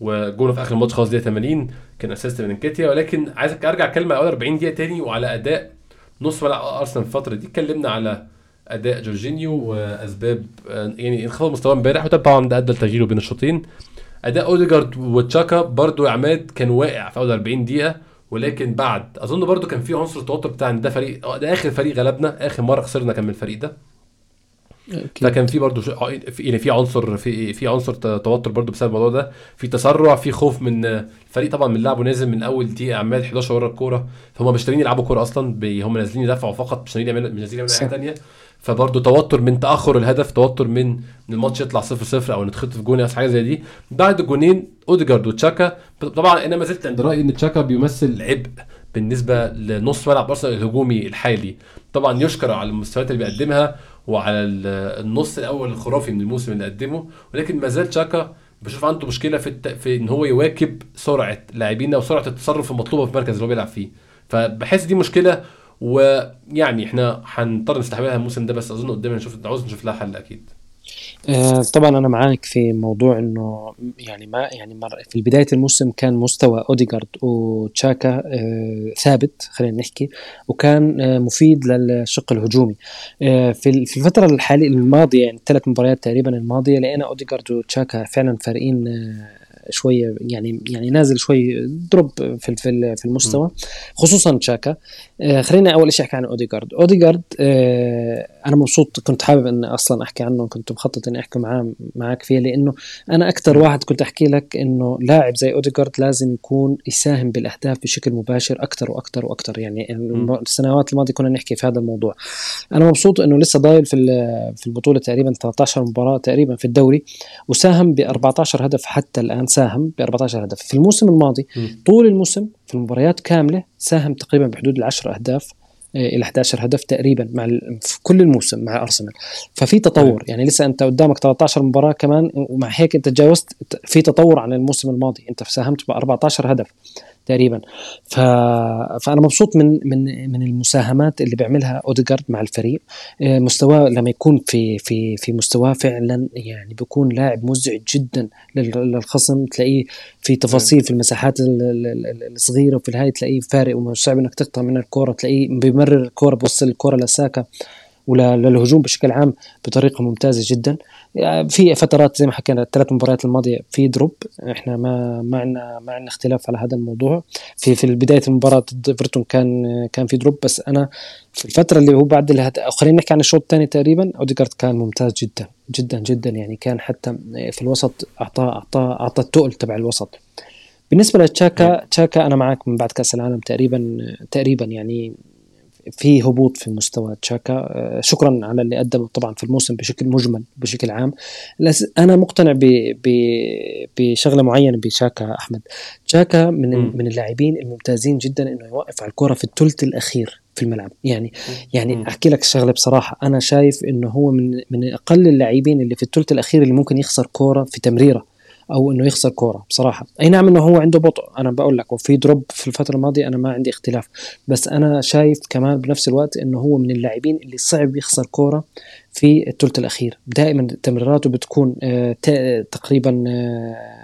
وجونه في آخر الماتش خلاص دقيقه 80 كان assist من نكتيا. ولكن عايزك أرجع اتكلم على اول 40 دقيقة تاني وعلى أداء نص ملعب أرسنال الفترة دي. اتكلمنا على أداء جورجينيو وأسباب آه، يعني انخفاض مستواه امبارح وطبعا ده أدى لتغييره بين الشوطين. أداء أوديجارد وتشاكا برضو يا عماد كان واقع في أول 40 دقيقة ولكن بعد أظن برضو كان في عنصر التوتر بتاع إن ده فريق آه، ده آخر فريق غلبنا آخر مرة خسرنا كان من الفريق ده. فكان في برضه يعني في عنصر في في عنصر توتر برضه بسبب الموضوع ده. في تسرع في خوف من الفريق طبعا من لعبه نازل من أول دقيقة عمال 11 ورا الكورة. فهم مش نازلين يلعبوا كورة أصلا هم نازلين يدافعوا فقط مش نازلين يعملوا مش نازلين يعملوا حاجة ثانية فبرضه توتر من تأخر الهدف توتر من إن الماتش يطلع 0 0 أو نتخطف جون أو حاجة زي دي. بعد الجونين أوديجارد وتشاكا طبعا أنا ما زلت عند رأيي إن تشاكا بيمثل عبء بالنسبة لنص ملعب أرسنال الهجومي الحالي. طبعا يشكر على المستويات اللي بيقدمها وعلى النص الأول الخرافي من الموسم اللي قدمه ولكن ما زال تشاكا بشوف عنده مشكلة في الت... في إن هو يواكب سرعة لاعبينا وسرعة التصرف المطلوبة في المركز اللي هو بيلعب فيه. فبحس دي مشكلة ويعني إحنا هنضطر نستحملها الموسم ده بس أظن قدام نشوف عاوز نشوف لها حل أكيد. آه، طبعا أنا معاك في موضوع إنه يعني ما يعني في بداية الموسم كان مستوى اوديجارد وتشاكا آه، ثابت خلينا نحكي وكان آه، مفيد للشق الهجومي. في الفترة الحالية الماضية يعني الثلاث مباريات تقريبا الماضية لقينا اوديجارد وتشاكا فعلا فارقين شوية يعني يعني نازل شوي drop في في المستوى خصوصا تشاكا. آه خلينا أول شيء أحكي عن اوديجارد اوديجارد آه أنا مبسوط كنت حابب ان أصلا أحكي عنه كنت مخطط إني أحكي معاه معك فيه لأنه أنا أكثر واحد كنت أحكي لك إنه لاعب زي اوديجارد لازم يكون يساهم بالأهداف بشكل مباشر أكثر وأكثر وأكثر. يعني السنوات الماضية كنا نحكي في هذا الموضوع. أنا مبسوط إنه لسه ضايل في في البطولة تقريبا 13 مباراة تقريبا في الدوري وساهم ب 14 هدف حتى الآن ساهم ب 14 هدف. في الموسم الماضي م. طول الموسم في المباريات كاملة ساهم تقريبا بحدود ال 10 أهداف آه، إلى 11 هدف تقريبا مع في كل الموسم مع أرسنال. ففي تطور. يعني لسه أنت قدامك 13 مباراة كمان ومع هيك أنت تجاوزت في تطور عن الموسم الماضي. أنت ساهمت ب 14 هدف. تقريبا. ف... فأنا مبسوط من من من المساهمات اللي بيعملها اوديجارد مع الفريق. آه، مستواه لما يكون في في في مستواه فعلا يعني بيكون لاعب مزعج جدا للخصم. تلاقيه في تفاصيل في المساحات الصغيرة وفي الهاي تلاقيه فارق وصعب إنك تقطع من الكورة تلاقيه بيمرر الكورة بوصل الكورة لساكا. وللهجوم بشكل عام بطريقة ممتازة جدا. في فترات زي ما حكينا الثلاث مباريات الماضية في drop. إحنا ما ما عندنا ما عندنا اختلاف على هذا الموضوع. في في بداية المباراة ضد إيفرتون كان كان في drop. بس أنا في الفترة اللي هو بعد اللي هت... خلينا نحكي عن الشوط الثاني تقريبا أوديجارد كان ممتاز جدا جدا جدا. يعني كان حتى في الوسط اعطى اعطى أعطى التقل تبع الوسط. بالنسبة لتشاكا تشاكا أنا معك من بعد كأس العالم تقريبا تقريبا. يعني في هبوط في مستوى تشاكا. آه، شكرا على اللي قدمه طبعا في الموسم بشكل مجمل بشكل عام. أنا مقتنع بشغلة معينة بشاكا أحمد. تشاكا من م. من اللاعبين الممتازين جدا إنه يوقف على الكرة في الثلث الأخير في الملعب. يعني يعني أحكي لك الشغلة بصراحة. أنا شايف إنه هو من من أقل اللاعبين اللي في الثلث الأخير اللي ممكن يخسر كوره في تمريرة. أو إنه يخسر كورة بصراحة. أي نعم إنه هو عنده بطء. أنا بقول لك وفي دروب في الفترة الماضية أنا ما عندي اختلاف. بس أنا شايف كمان بنفس الوقت إنه هو من اللاعبين اللي صعب يخسر كورة في الثلث الأخير. دائما تمريراته بتكون آه تقريبا آه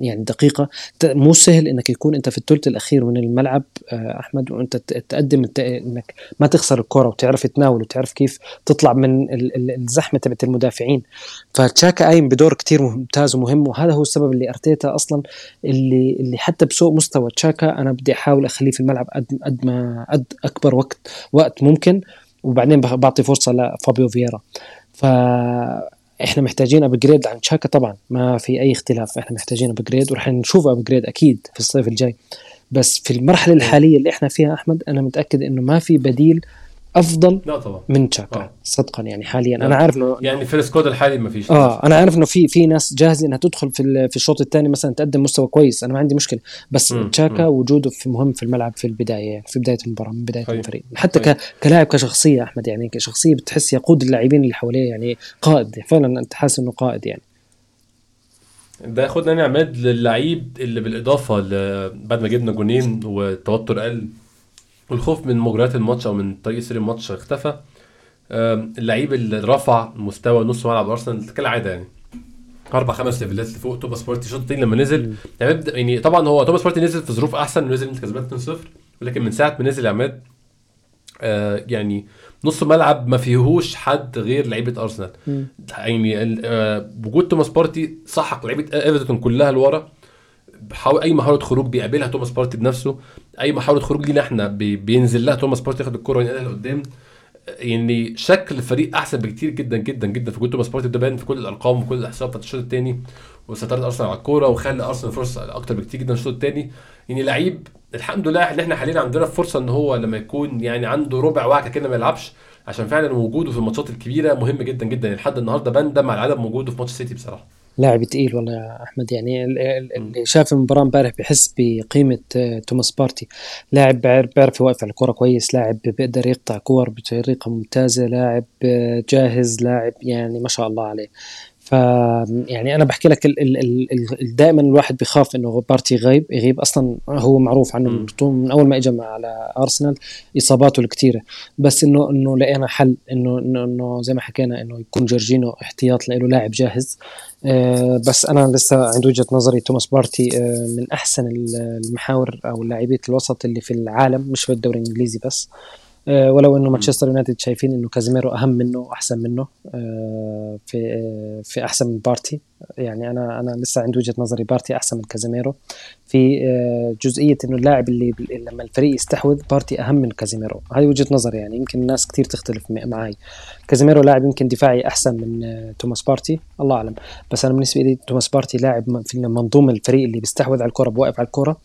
يعني دقيقة. مو سهل إنك يكون أنت في الثلث الأخير من الملعب آه، أحمد وأنت تقدم إنك ما تخسر الكرة وتعرف تناول وتعرف كيف تطلع من الزحمة تبعت المدافعين. فتشاكا قايم بدور كتير ممتاز ومهم وهذا هو السبب اللي أرتيتا أصلا اللي اللي حتى بسوء مستوى تشاكا أنا بدي أحاول أخليه في الملعب قد قد ما قد أكبر وقت وقت ممكن. وبعدين بعطي فرصة لفابيو فييرا. ف إحنا محتاجين upgrade عن تشاكا طبعا ما في أي اختلاف إحنا محتاجين upgrade ورح نشوف upgrade أكيد في الصيف الجاي. بس في المرحلة الحالية اللي إحنا فيها أحمد أنا متأكد إنه ما في بديل أفضل لا طبعا من تشاكا آه. صدقا يعني حاليا لا. أنا عارف إنه يعني في ال squad الحالي ما فيش آه أنا عارف إنه في في ناس جاهزة إنها تدخل في في الشوط الثاني مثلا تقدم مستوى كويس أنا ما عندي مشكلة بس مم. تشاكا مم. وجوده في مهم في الملعب في البداية يعني في بداية المباراة من بداية طيب. الفريق حتى طيب. كلاعب كشخصية أحمد يعني كشخصية بتحس يقود اللاعبين اللي حواليه يعني قائد فعلا أنت حاسس إنه قائد يعني ده ياخدنا يا عماد للعيب اللي بالإضافة بعد ما جبنا جونين والتوتر قل والخوف من مجريات الماتش أو من طريق سير الماتش اختفى. اللعيب اللي رفع مستوى نص ملعب أرسنال كالعادة يعني. أربع خمس levelات لفوق. توماس بارتي شوط لما نزل. يعني, يعني طبعا هو توماس بارتي نزل في ظروف أحسن ونزل انت كسبان 2-0 ولكن من ساعة ما نزل يا عماد آه يعني نص ملعب ما فيهوش حد غير لعيبة أرسنال. يعني آه وجود توماس بارتي سحق لعيبة إيفرتون كلها لورا. بحاول أي محاولة خروج بيقابلها توماس بارتي بنفسه أي محاولة خروج لينا إحنا بي بينزل لها توماس بارتي ياخد الكره وينقلها لقدام. يعني شكل الفريق أحسن بكتير جدا جدا جدا في توماس بارتي. ده باين في كل الأرقام وكل الأحصائيات بتاعت الشوط الثاني وسيطره أرسنال على الكورة وخلى أرسنال فرصه أكتر بكتير جدا الشوط الثاني يعني لعيب الحمد لله إن إحنا حاليا عندنا فرصة إن هو لما يكون يعني عنده ربع وعكه كده ما يلعبش عشان فعلا وجوده في الماتشات الكبيرة مهم جدا جدا. يعني لحد النهارده بندم على عدم وجوده في ماتش سيتي بصراحة. لاعب تقيل والله يا أحمد؟ يعني اللي شاف المباراة امبارح بحس بقيمة آه، توماس بارتي. لاعب بيعرف يوقف على الكرة كويس لاعب بيقدر يقطع كور بطريقة ممتازة لاعب آه، جاهز لاعب يعني ما شاء الله عليه. ف يعني أنا بحكي لك ال ال ال دائما الواحد بيخاف إنه بارتي يغيب يغيب أصلا هو معروف عنه من أول ما اجى على ارسنال إصاباته الكثيره بس إنه إنه لقينا حل إنه إنه زي ما حكينا إنه يكون جورجينو احتياط له لاعب جاهز. آه بس أنا لسه عند وجهة نظري توماس بارتي آه من أحسن المحاور أو لاعبية الوسط اللي في العالم مش في الدوري الإنجليزي بس. آه، ولو إنه مانشستر يونايتد شايفين إنه كازيميرو أهم منه وأحسن منه آه، في آه، في أحسن من بارتي. يعني أنا أنا لسه عندي وجهة نظري بارتي أحسن من كازيميرو. في جزئية إنه اللاعب اللي لما الفريق يستحوذ بارتي أهم من كازيميرو. هذه وجهة نظري يعني يمكن الناس كثير تختلف معي كازيميرو لاعب يمكن دفاعي أحسن من توماس بارتي الله أعلم. بس أنا بالنسبة لي توماس بارتي لاعب في منظومة الفريق اللي بيستحوذ على الكرة بوقف على الكرة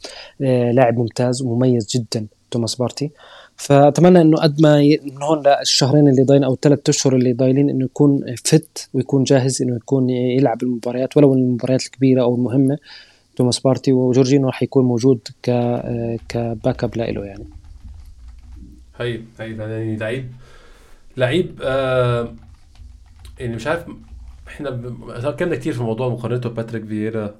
لاعب ممتاز ومميز جدا توماس بارتي. فأتمنى إنه قد ما ي... من هون للشهرين اللي ضايلين أو الثلاث أشهر اللي ضايلين إنه يكون fit ويكون جاهز إنه يكون يلعب المباريات ولو المباريات الكبيرة أو المهمة. توماس بارتي وجورجينو راح يكون موجود ك ك backup له يعني. هي هي يعني لعيب. لعيب آه يعني مش عارف إحنا اتكلمنا كتير في موضوع مقارنته بباتريك فييرا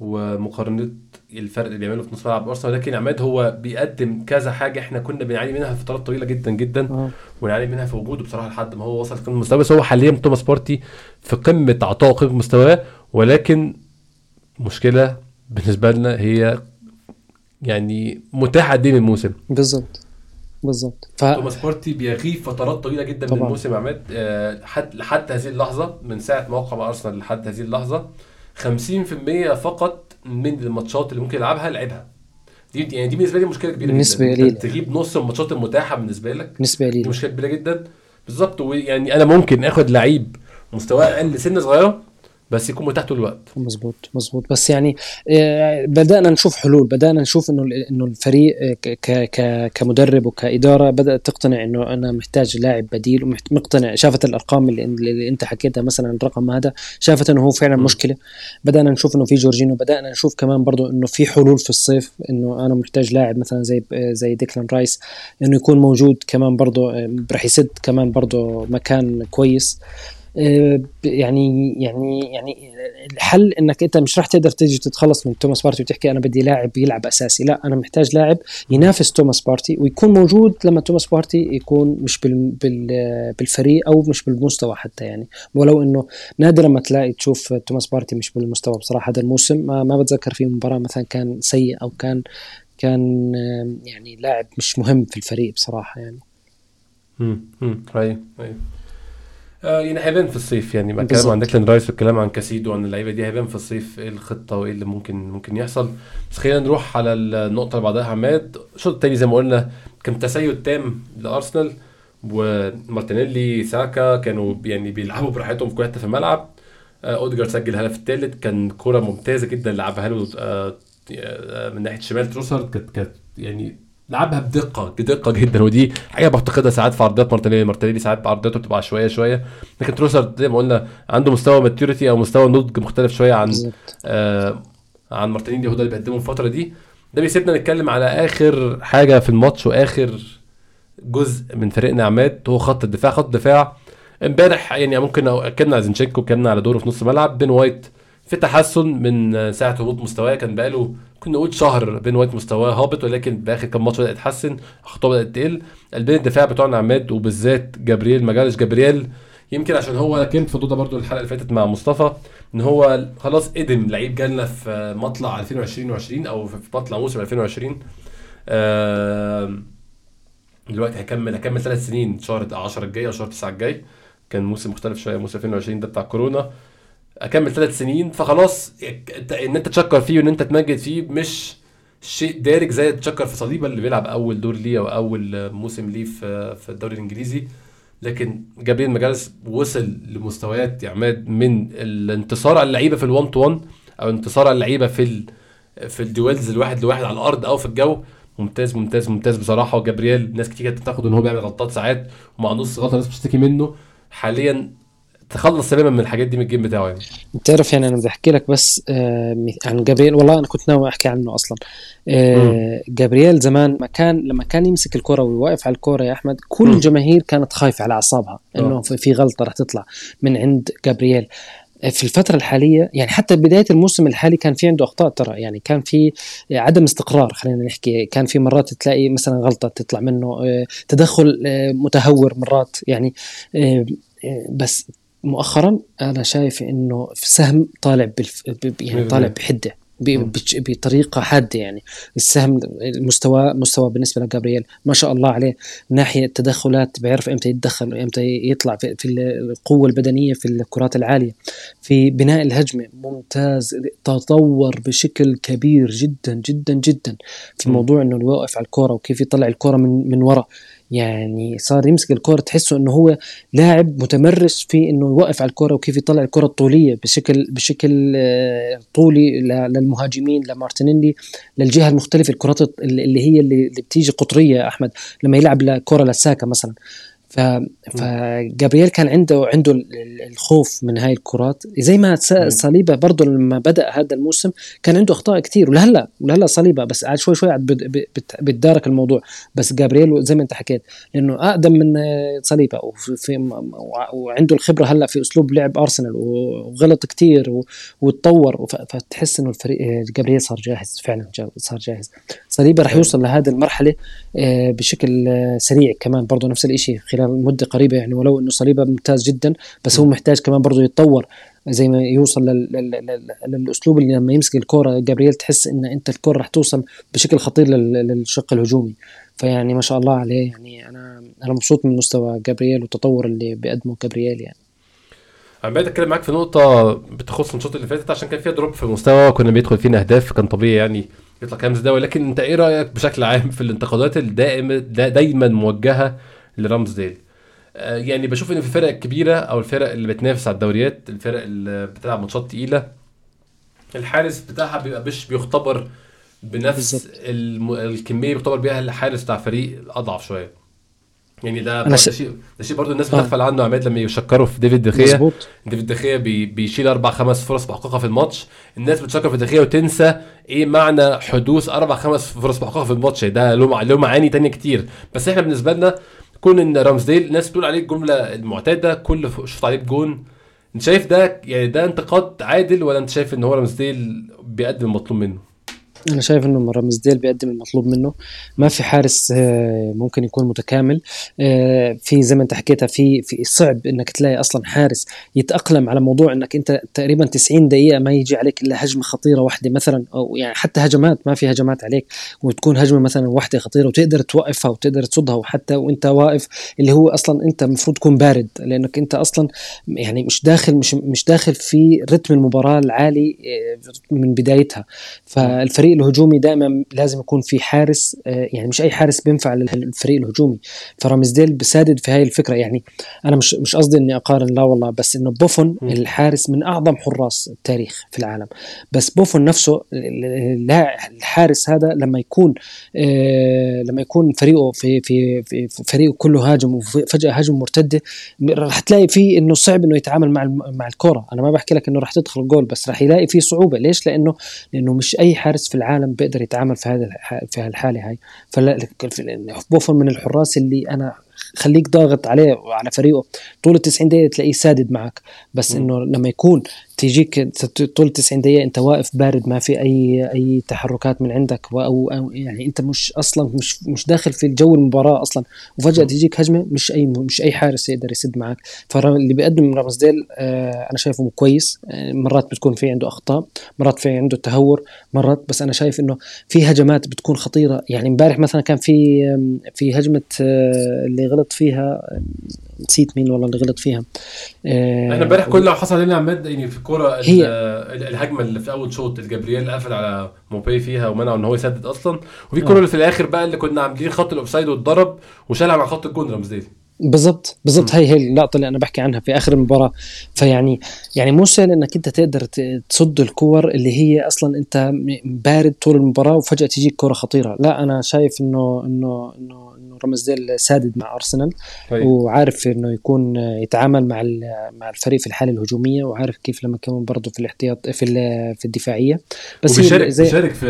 ومقارنة الفرق اللي بيعمله في نص ملعب ارسنال لكن عماد هو بيقدم كذا حاجة إحنا كنا بنعاني منها فترات طويلة جدا جدا آه. ونعاني منها في وجوده بصراحة لحد ما هو وصل قمه المستوى بس هو حاليا توماس بارتي في قمة عطاء قمة مستواه ولكن مشكلة بالنسبة لنا هي يعني متاحة قد إيه من الموسم بالظبط بالظبط ف... توماس بارتي بيغيب فترات طويلة جدا طبعا. من الموسم عماد آه، لحد هذه اللحظة من ساعة ما وقع مع أرسنال لحد هذه اللحظة 50% فقط من الماتشات اللي ممكن يلعبها لعبها. دي يعني دي بالنسبة لي مشكلة كبيرة نسبة جدا قليلة تغيب نص الماتشات المتاحة بالنسبة لك نسبه قليله دي مشكلة كبيرة جدا. بالظبط ويعني أنا ممكن آخد لعيب مستواه أقل سن صغيرة بس يكون متاح طول الوقت. مظبوط مظبوط. بس يعني آه، بدأنا نشوف حلول بدأنا نشوف إنه إنه الفريق آه، كمدرب وكإدارة بدأت تقتنع إنه أنا محتاج لاعب بديل ومقتنع شافت الأرقام اللي, اللي أنت حكيتها مثلا الرقم هذا شافت إنه هو فعلا م. مشكلة. بدأنا نشوف إنه في جورجينو بدأنا نشوف كمان برضه إنه في حلول في الصيف إنه أنا محتاج لاعب مثلا زي زي ديكلان رايس إنه يكون موجود كمان برضه آه، رح يسد كمان برضه مكان كويس. آه، يعني يعني يعني الحل إنك أنت مش راح تقدر تيجي تتخلص من توماس بارتي وتحكي أنا بدي لاعب يلعب أساسي. لا أنا محتاج لاعب ينافس توماس بارتي ويكون موجود لما توماس بارتي يكون مش بالفريق أو مش بالمستوى حتى يعني. ولو إنه نادرا ما تلاقي تشوف توماس بارتي مش بالمستوى بصراحة هذا الموسم. ما, ما بتذكر في مباراة مثلا كان سيء أو كان كان يعني لاعب مش مهم في الفريق بصراحة يعني. امم امم طيب طيب. آه يعني هيبان في الصيف. يعني ما الكلام عن ديكلان رايس والكلام عن كاسيدو وعن اللعيبة دي هيبان في الصيف. إيه الخطة وإيه اللي ممكن ممكن يحصل؟ بس خلينا نروح على النقطة اللي بعدها. عماد الشوط الثاني زي ما قلنا كان تسيد تام لأرسنال ومارتينيلي ساكا كانوا يعني بيلعبوا براحتهم في كل حتة في الملعب. آه أوديجارد سجل الهدف الثالث كان كوره ممتازة جدا لعبها له آه, من ناحية شمال تروسارد كانت كانت يعني لعبها بدقة بدقة جدا. ودي حاجة بعتقدها ساعات في عرضيات مارتينيلي. مارتينيلي ساعات عرضياته بتبقى شوية شوية. لكن تروسارد زي ما قلنا عنده مستوى maturity أو مستوى نضج مختلف شوية عن آه عن مارتينيلي هو ده اللي بيقدمه الفترة دي. ده بيسيبنا نتكلم على آخر حاجة في الماتش وآخر جزء من فريقنا عماد هو خط الدفاع. خط الدفاع امبارح يعني ممكن اتكلمنا على زينتشينكو اتكلمنا على دوره في نص الملعب. بين وايت في تحسن من ساعة هبوط مستواه كان بقاله كنا نقول شهر بين وايت مستواه هابط ولكن باخر كام ماتش بدأ يتحسن أخطاء بدأت تقل. قلبين الدفاع بتوعنا عماد وبالذات جابرييل ماجاليش جابرييل. يمكن عشان هو كان في ضده برضو الحلقة اللي فاتت مع مصطفى إن هو خلاص قدم لعيب جالنا في مطلع 2020 أو في مطلع موسم 2020 دلوقتي هيكمل هيكمل ثلاث سنين شهر 10 الجاي أو شهر 9 الجاي. كان موسم مختلف شوية موسم 2020 ده بتاع كورونا. أكمل ثلاث سنين فخلاص إن أنت تشكر فيه وإن أنت تمجد فيه مش شيء دارج زي تشكر في صليبه اللي بيلعب أول دور ليه أو أول موسم ليه في في الدوري الإنجليزي. لكن جابرييل ماجاليش وصل لمستويات يا عماد من الانتصار على اللعيبة في ال1 تو 1 أو انتصار على اللعيبة في ال في ال duels الواحد لواحد على الأرض أو في الجو. ممتاز ممتاز ممتاز بصراحة. وجابرييل ناس كتير كانت بتاخد إن هو بيعمل غلطات ساعات ومع نص غلطة الناس بتشتكي منه. حاليا تخلص تماما من الحاجات دي من ال game بتاعه يعني. بتعرف يعني أنا بدي أحكي لك بس آه عن جابرييل. والله أنا كنت ناوي أحكي عنه أصلا. آه جابرييل زمان ما كان لما كان يمسك الكرة ويوقف على الكرة يا أحمد كل. الجماهير كانت خايفة على أعصابها إنه آه. في في غلطة رح تطلع من عند جابرييل. في الفترة الحالية يعني حتى بداية الموسم الحالي كان في عنده أخطاء ترى. يعني كان في عدم استقرار خلينا نحكي. كان في مرات تلاقي مثلا غلطة تطلع منه تدخل متهور مرات. يعني بس مؤخرا أنا شايف إنه سهم طالع بالف... ب- يعني طالع بحدة ب- مم. بج- بطريقة حادة يعني. السهم المستوى مستوى بالنسبة لجابرييل ما شاء الله عليه. من ناحية التدخلات بيعرف إمتى يتدخل وامتى يطلع في, في القوة البدنية في الكرات العالية. في بناء الهجمة ممتاز تطور بشكل كبير جدا جدا جدا. في. موضوع إنه يوقف على الكرة وكيف يطلع الكرة من من ورا. يعني صار يمسك الكرة تحسه إنه هو لاعب متمرس في إنه يوقف على الكرة وكيف يطلع الكرة الطولية بشكل بشكل آه، طولي للمهاجمين لمارتينيلي للجهة المختلفة الكرات اللي هي اللي بتيجي قطرية أحمد لما يلعب لكرة لساكا مثلا. ف فجابرييل كان عنده عنده ال- ال- الخوف من هاي الكرات. زي ما. صليبة برضه لما بدأ هذا الموسم كان عنده أخطاء كثير ولهلا ولهلا صليبة بس قاعد شوي شوي قاعد بتدارك الموضوع. بس جابرييل زي ما انت حكيت لأنه أقدم من آه، صليبة. وفي في وع- وعنده الخبرة هلأ في أسلوب لعب أرسنال وغلط كثير وتطور. فتحس إنه الفريق آه، جابرييل صار جاهز فعلا صار جاهز. صليبه رح يوصل لهذه المرحلة آه، بشكل آه، سريع كمان برضه نفس الشيء خلال مدة قريبة يعني ولو إنه صليبه ممتاز جدا بس هو محتاج كمان برضه يتطور زي ما يوصل لل... لل... لل... للأسلوب اللي لما يمسك الكرة جابرييل تحس إن أنت الكرة رح توصل بشكل خطير لل... للشق الهجومي. فيعني ما شاء الله عليه يعني أنا أنا مبسوط من مستوى جابرييل والتطور اللي بيقدمه جابرييل يعني. أنا بقيت أتكلم معاك في نقطة بتخص الشوط اللي فاتت عشان كان فيها دروب في المستوى كنا بيدخل فينا أهداف كان طبيعي يعني يطلع كام ده. ولكن انت إيه رأيك بشكل عام في الانتقادات الدائمه دا دايما موجهة لرامزديل آه، يعني بشوف إن في الفرق الكبيره أو الفرق اللي بتنافس على الدوريات الفرق اللي بتلعب ماتشات تقيلة. الحارس بتاعها بيبقى مش بيختبر بنفس. الم... الكمية بيختبر بيها الحارس بتاع فريق أضعف شوية. يعني ده أنا ده شيء ده شيء برضه الناس آه. بتغفل عنه عماد لما يشكروا في ديفيد دخيا مظبوط. ديفيد دخيا بي بيشيل أربع خمس فرص محققه في الماتش. الناس بتشكر في دخيا وتنسى إيه معنى حدوث أربع خمس فرص محققه في الماتش. ده له مع- له معاني تانية كتير. بس إحنا بالنسبة لنا كون إن رامزديل الناس بتقول عليه الجملة المعتادة كل شوط عليه بجون. أنت شايف ده يعني ده انتقاد عادل ولا أنت شايف إن هو رامزديل بيقدم المطلوب منه؟ أنا شايف إنه رامزديل بيقدم المطلوب منه. ما في حارس آه، ممكن يكون متكامل. آه، في زي ما أنت حكيتها في في صعب إنك تلاقي أصلا حارس يتأقلم على موضوع إنك أنت تقريبا 90 دقيقة ما يجي عليك إلا هجمة خطيرة واحدة مثلا أو يعني حتى هجمات ما في هجمات عليك. وتكون هجمة مثلا واحدة خطيرة وتقدر توقفها وتقدر تصدها وحتى وأنت واقف اللي هو أصلا أنت المفروض تكون بارد. لأنك أنت أصلا يعني مش داخل مش مش داخل في رتم المباراة العالي آه، من بدايتها. فالفريق الهجومي دائما لازم يكون في حارس آه، يعني مش أي حارس بينفع للفريق الهجومي. فرامزديل بسادد في هاي الفكرة. يعني أنا مش مش قصدي إني أقارن لا والله بس إنه بوفون. الحارس من أعظم حراس التاريخ في العالم. بس بوفون نفسه لا الحارس هذا لما يكون آه، لما يكون فريقه في في في فريقه كله هاجم وفجأة هجمه مرتدة رح تلاقي فيه إنه صعب إنه يتعامل مع مع الكرة. أنا ما بحكي لك إنه رح تدخل جول بس رح يلاقي فيه صعوبة. ليش؟ لأنه لأنه مش أي حارس في العالم بيقدر يتعامل في هذا في هالحالة هاي. فلا بوفون من الحراس اللي أنا خليك ضاغط عليه وعلى فريقه. طول ال 90 دقيقة تلاقيه سادد معك. بس. إنه لما يكون تيجيك طول 90 دقيقة أنت واقف بارد ما في أي أي تحركات من عندك أو أو يعني أنت مش أصلا مش مش داخل في جو المباراة أصلا. وفجأة. تيجيك هجمة مش أي مش أي حارس يقدر يسد معك فاللي بيقدم رامزديل آه أنا شايفه كويس. آه مرات بتكون في عنده أخطاء مرات في عنده تهور مرات بس أنا شايف إنه في هجمات بتكون خطيرة. يعني امبارح مثلا كان في في هجمة آه، اللي غلط فيها نسيت مين والله اللي غلط فيها. آه إحنا امبارح كل اللي حصل علينا عماد يعني في الكورة الهجمة اللي في أول شوط الجبريل قفل على موباي فيها ومنعه إن هو يسدد أصلا. وفي الكوره اللي في الآخر بقى اللي كنا عاملين خط الأوفسايد واتضرب وشالها مع خط الجون رمزديل بالضبط بالضبط. هي هي اللقطة اللي أنا بحكي عنها في آخر المباراة. فيعني يعني مو سهل إنك أنت تقدر تصد الكور اللي هي أصلا أنت بارد طول المباراة وفجأة تجيك كره خطيرة. لا أنا شايف انه انه إنه انه رمزديل سادد مع أرسنال طيب. وعارف إنه يكون يتعامل مع مع الفريق في الحالة الهجومية وعارف كيف لما كمان برضه في الاحتياط في في الدفاعية. بس وبيشارك زي بيشارك في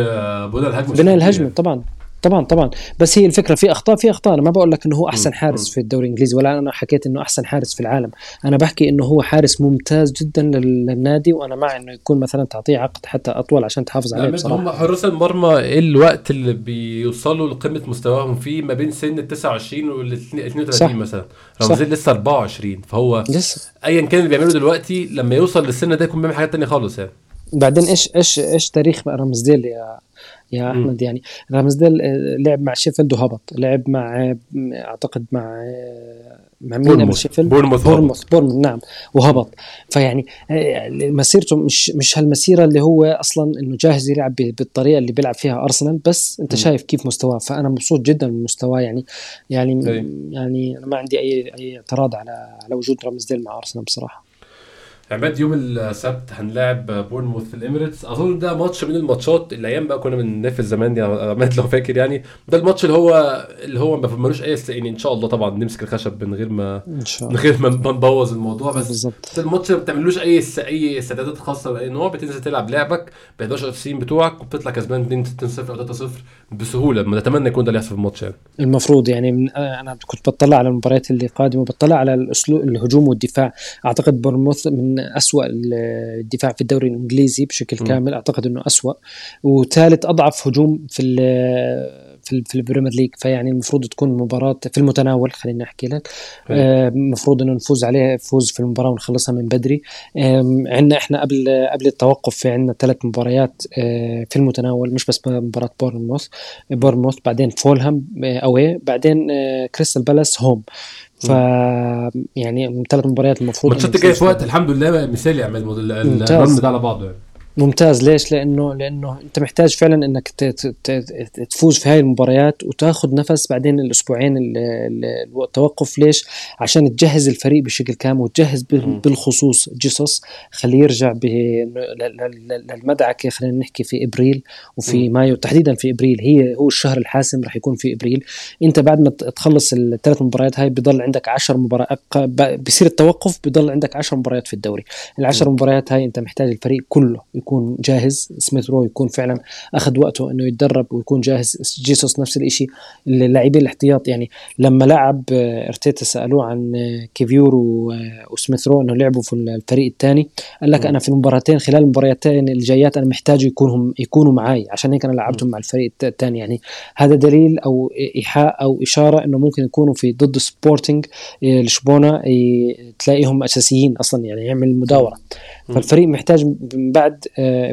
بناء الهجمة بناء الهجمة طبعا. طبعا طبعا. بس هي الفكرة في أخطاء في أخطاء. أنا ما بقول لك إنه هو أحسن حارس في الدوري الإنجليزي ولا أنا حكيت إنه أحسن حارس في العالم. أنا بحكي إنه هو حارس ممتاز جدا للنادي وأنا مع إنه يكون مثلا تعطيه عقد حتى أطول عشان تحافظ عليه بصراحة. هم حراس المرمى إيه الوقت اللي بيوصلوا لقمة مستواهم فيه ما بين سن ال 29 وال 32 صح. مثلا؟ رمزين لسه 24 فهو لسه. ايا كان اللي بيعمله دلوقتي لما يوصل للسن ده يكون بيعمل حاجات ثانية خالص يعني. بعدين إيش إيش إيش تاريخ رامزديل يا يا أحمد يعني رامزديل آه، لعب مع شيفيلد وهبط لعب مع أعتقد مع آه، مع مين قبل شيفيلد؟ بورنموث بورنموث بورنموث نعم وهبط. فيعني آه، مسيرته مش مش هالمسيرة اللي هو أصلا إنه جاهز يلعب بالطريقة اللي بيلعب فيها أرسنال بس أنت م. شايف كيف مستواه؟ فأنا مبسوط جدا من مستواه يعني يعني يعني أنا ما عندي أي أي اعتراض على على وجود رامزديل مع أرسنال بصراحة. عماد يوم السبت هنلاعب بورنموث في الإميريتس. أظن ده ماتش من الماتشات اللي أيام بقى كنا بننافس زمان يا عماد لو فاكر يعني. ده الماتش اللي هو اللي هو ما ملوش أي يعني إن شاء الله طبعا نمسك الخشب من غير ما إن شاء الله. من غير ما نبوظ الموضوع. بس بالظبط. الماتش ما بتعملوش أي أي استعدادات خاصة لاي نوع بتنزل تلعب لعبك ب 11 أساسيين بتوعك وبتطلع كسبان 2 0 أو 3 0 بسهولة. نتمنى يكون ده اللي يحصل في الماتش يعني. المفروض يعني من أنا كنت بطلع على المباريات اللي قادمه بطلع على الاسلوب الهجوم والدفاع. أعتقد بورنموث من اسوء الدفاع في الدوري الإنجليزي بشكل كامل. أعتقد إنه أسوأ. وثالث أضعف هجوم في في في ال Premier League. فيعني المفروض تكون مباراة في المتناول خليني أحكي لك. المفروض آه إنه نفوز عليه فوز في المباراة ونخلصها من بدري. عندنا إحنا قبل قبل التوقف في عندنا ثلاث مباريات آه في المتناول. مش بس مباراة بورنموث بورنموث بعدين فولهام away. آه، بعدين آه، كريستال بالاس home. ف يعني ثلاث مباريات المفروض ماتشات جاية في وقت؟ الحمد لله مثالي يعمل ال run ده على بعضه يعني. ممتاز. ليش؟ لأنه لأنه أنت محتاج فعلا إنك تفوز في هاي المباريات وتاخذ نفس بعدين الأسبوعين التوقف. ليش؟ عشان تجهز الفريق بشكل كامل وتجهز بالخصوص. جيسوس خليه يرجع للمدعكه خلينا نحكي في إبريل وفي مايو تحديدا في إبريل. هي هو الشهر الحاسم راح يكون في إبريل. أنت بعد ما تخلص الثلاث مباريات هاي بضل عندك 10 مباريات بصير التوقف بضل عندك 10 مباريات في الدوري. العشر مباريات هاي أنت محتاج الفريق كله يكون جاهز سميث رو يكون فعلا أخذ وقته إنه يتدرب ويكون جاهز. جيسوس نفس الشيء اللاعبين الاحتياط يعني لما لعب آه، أرتيتا سألوه عن آه، كيفيور آه، وسميث رو إنه لعبوا في الفريق الثاني. قال لك أنا في المباراتين خلال المباراتين الجايات أنا محتاج يكونوا يكونوا معي عشان هيك أنا لعبتهم مع الفريق الثاني. يعني هذا دليل أو إيحاء أو إشارة إنه ممكن يكونوا في ضد سبورتنج لشبونة تلاقيهم أساسيين أصلا يعني يعمل مداورة. فالفريق محتاج من بعد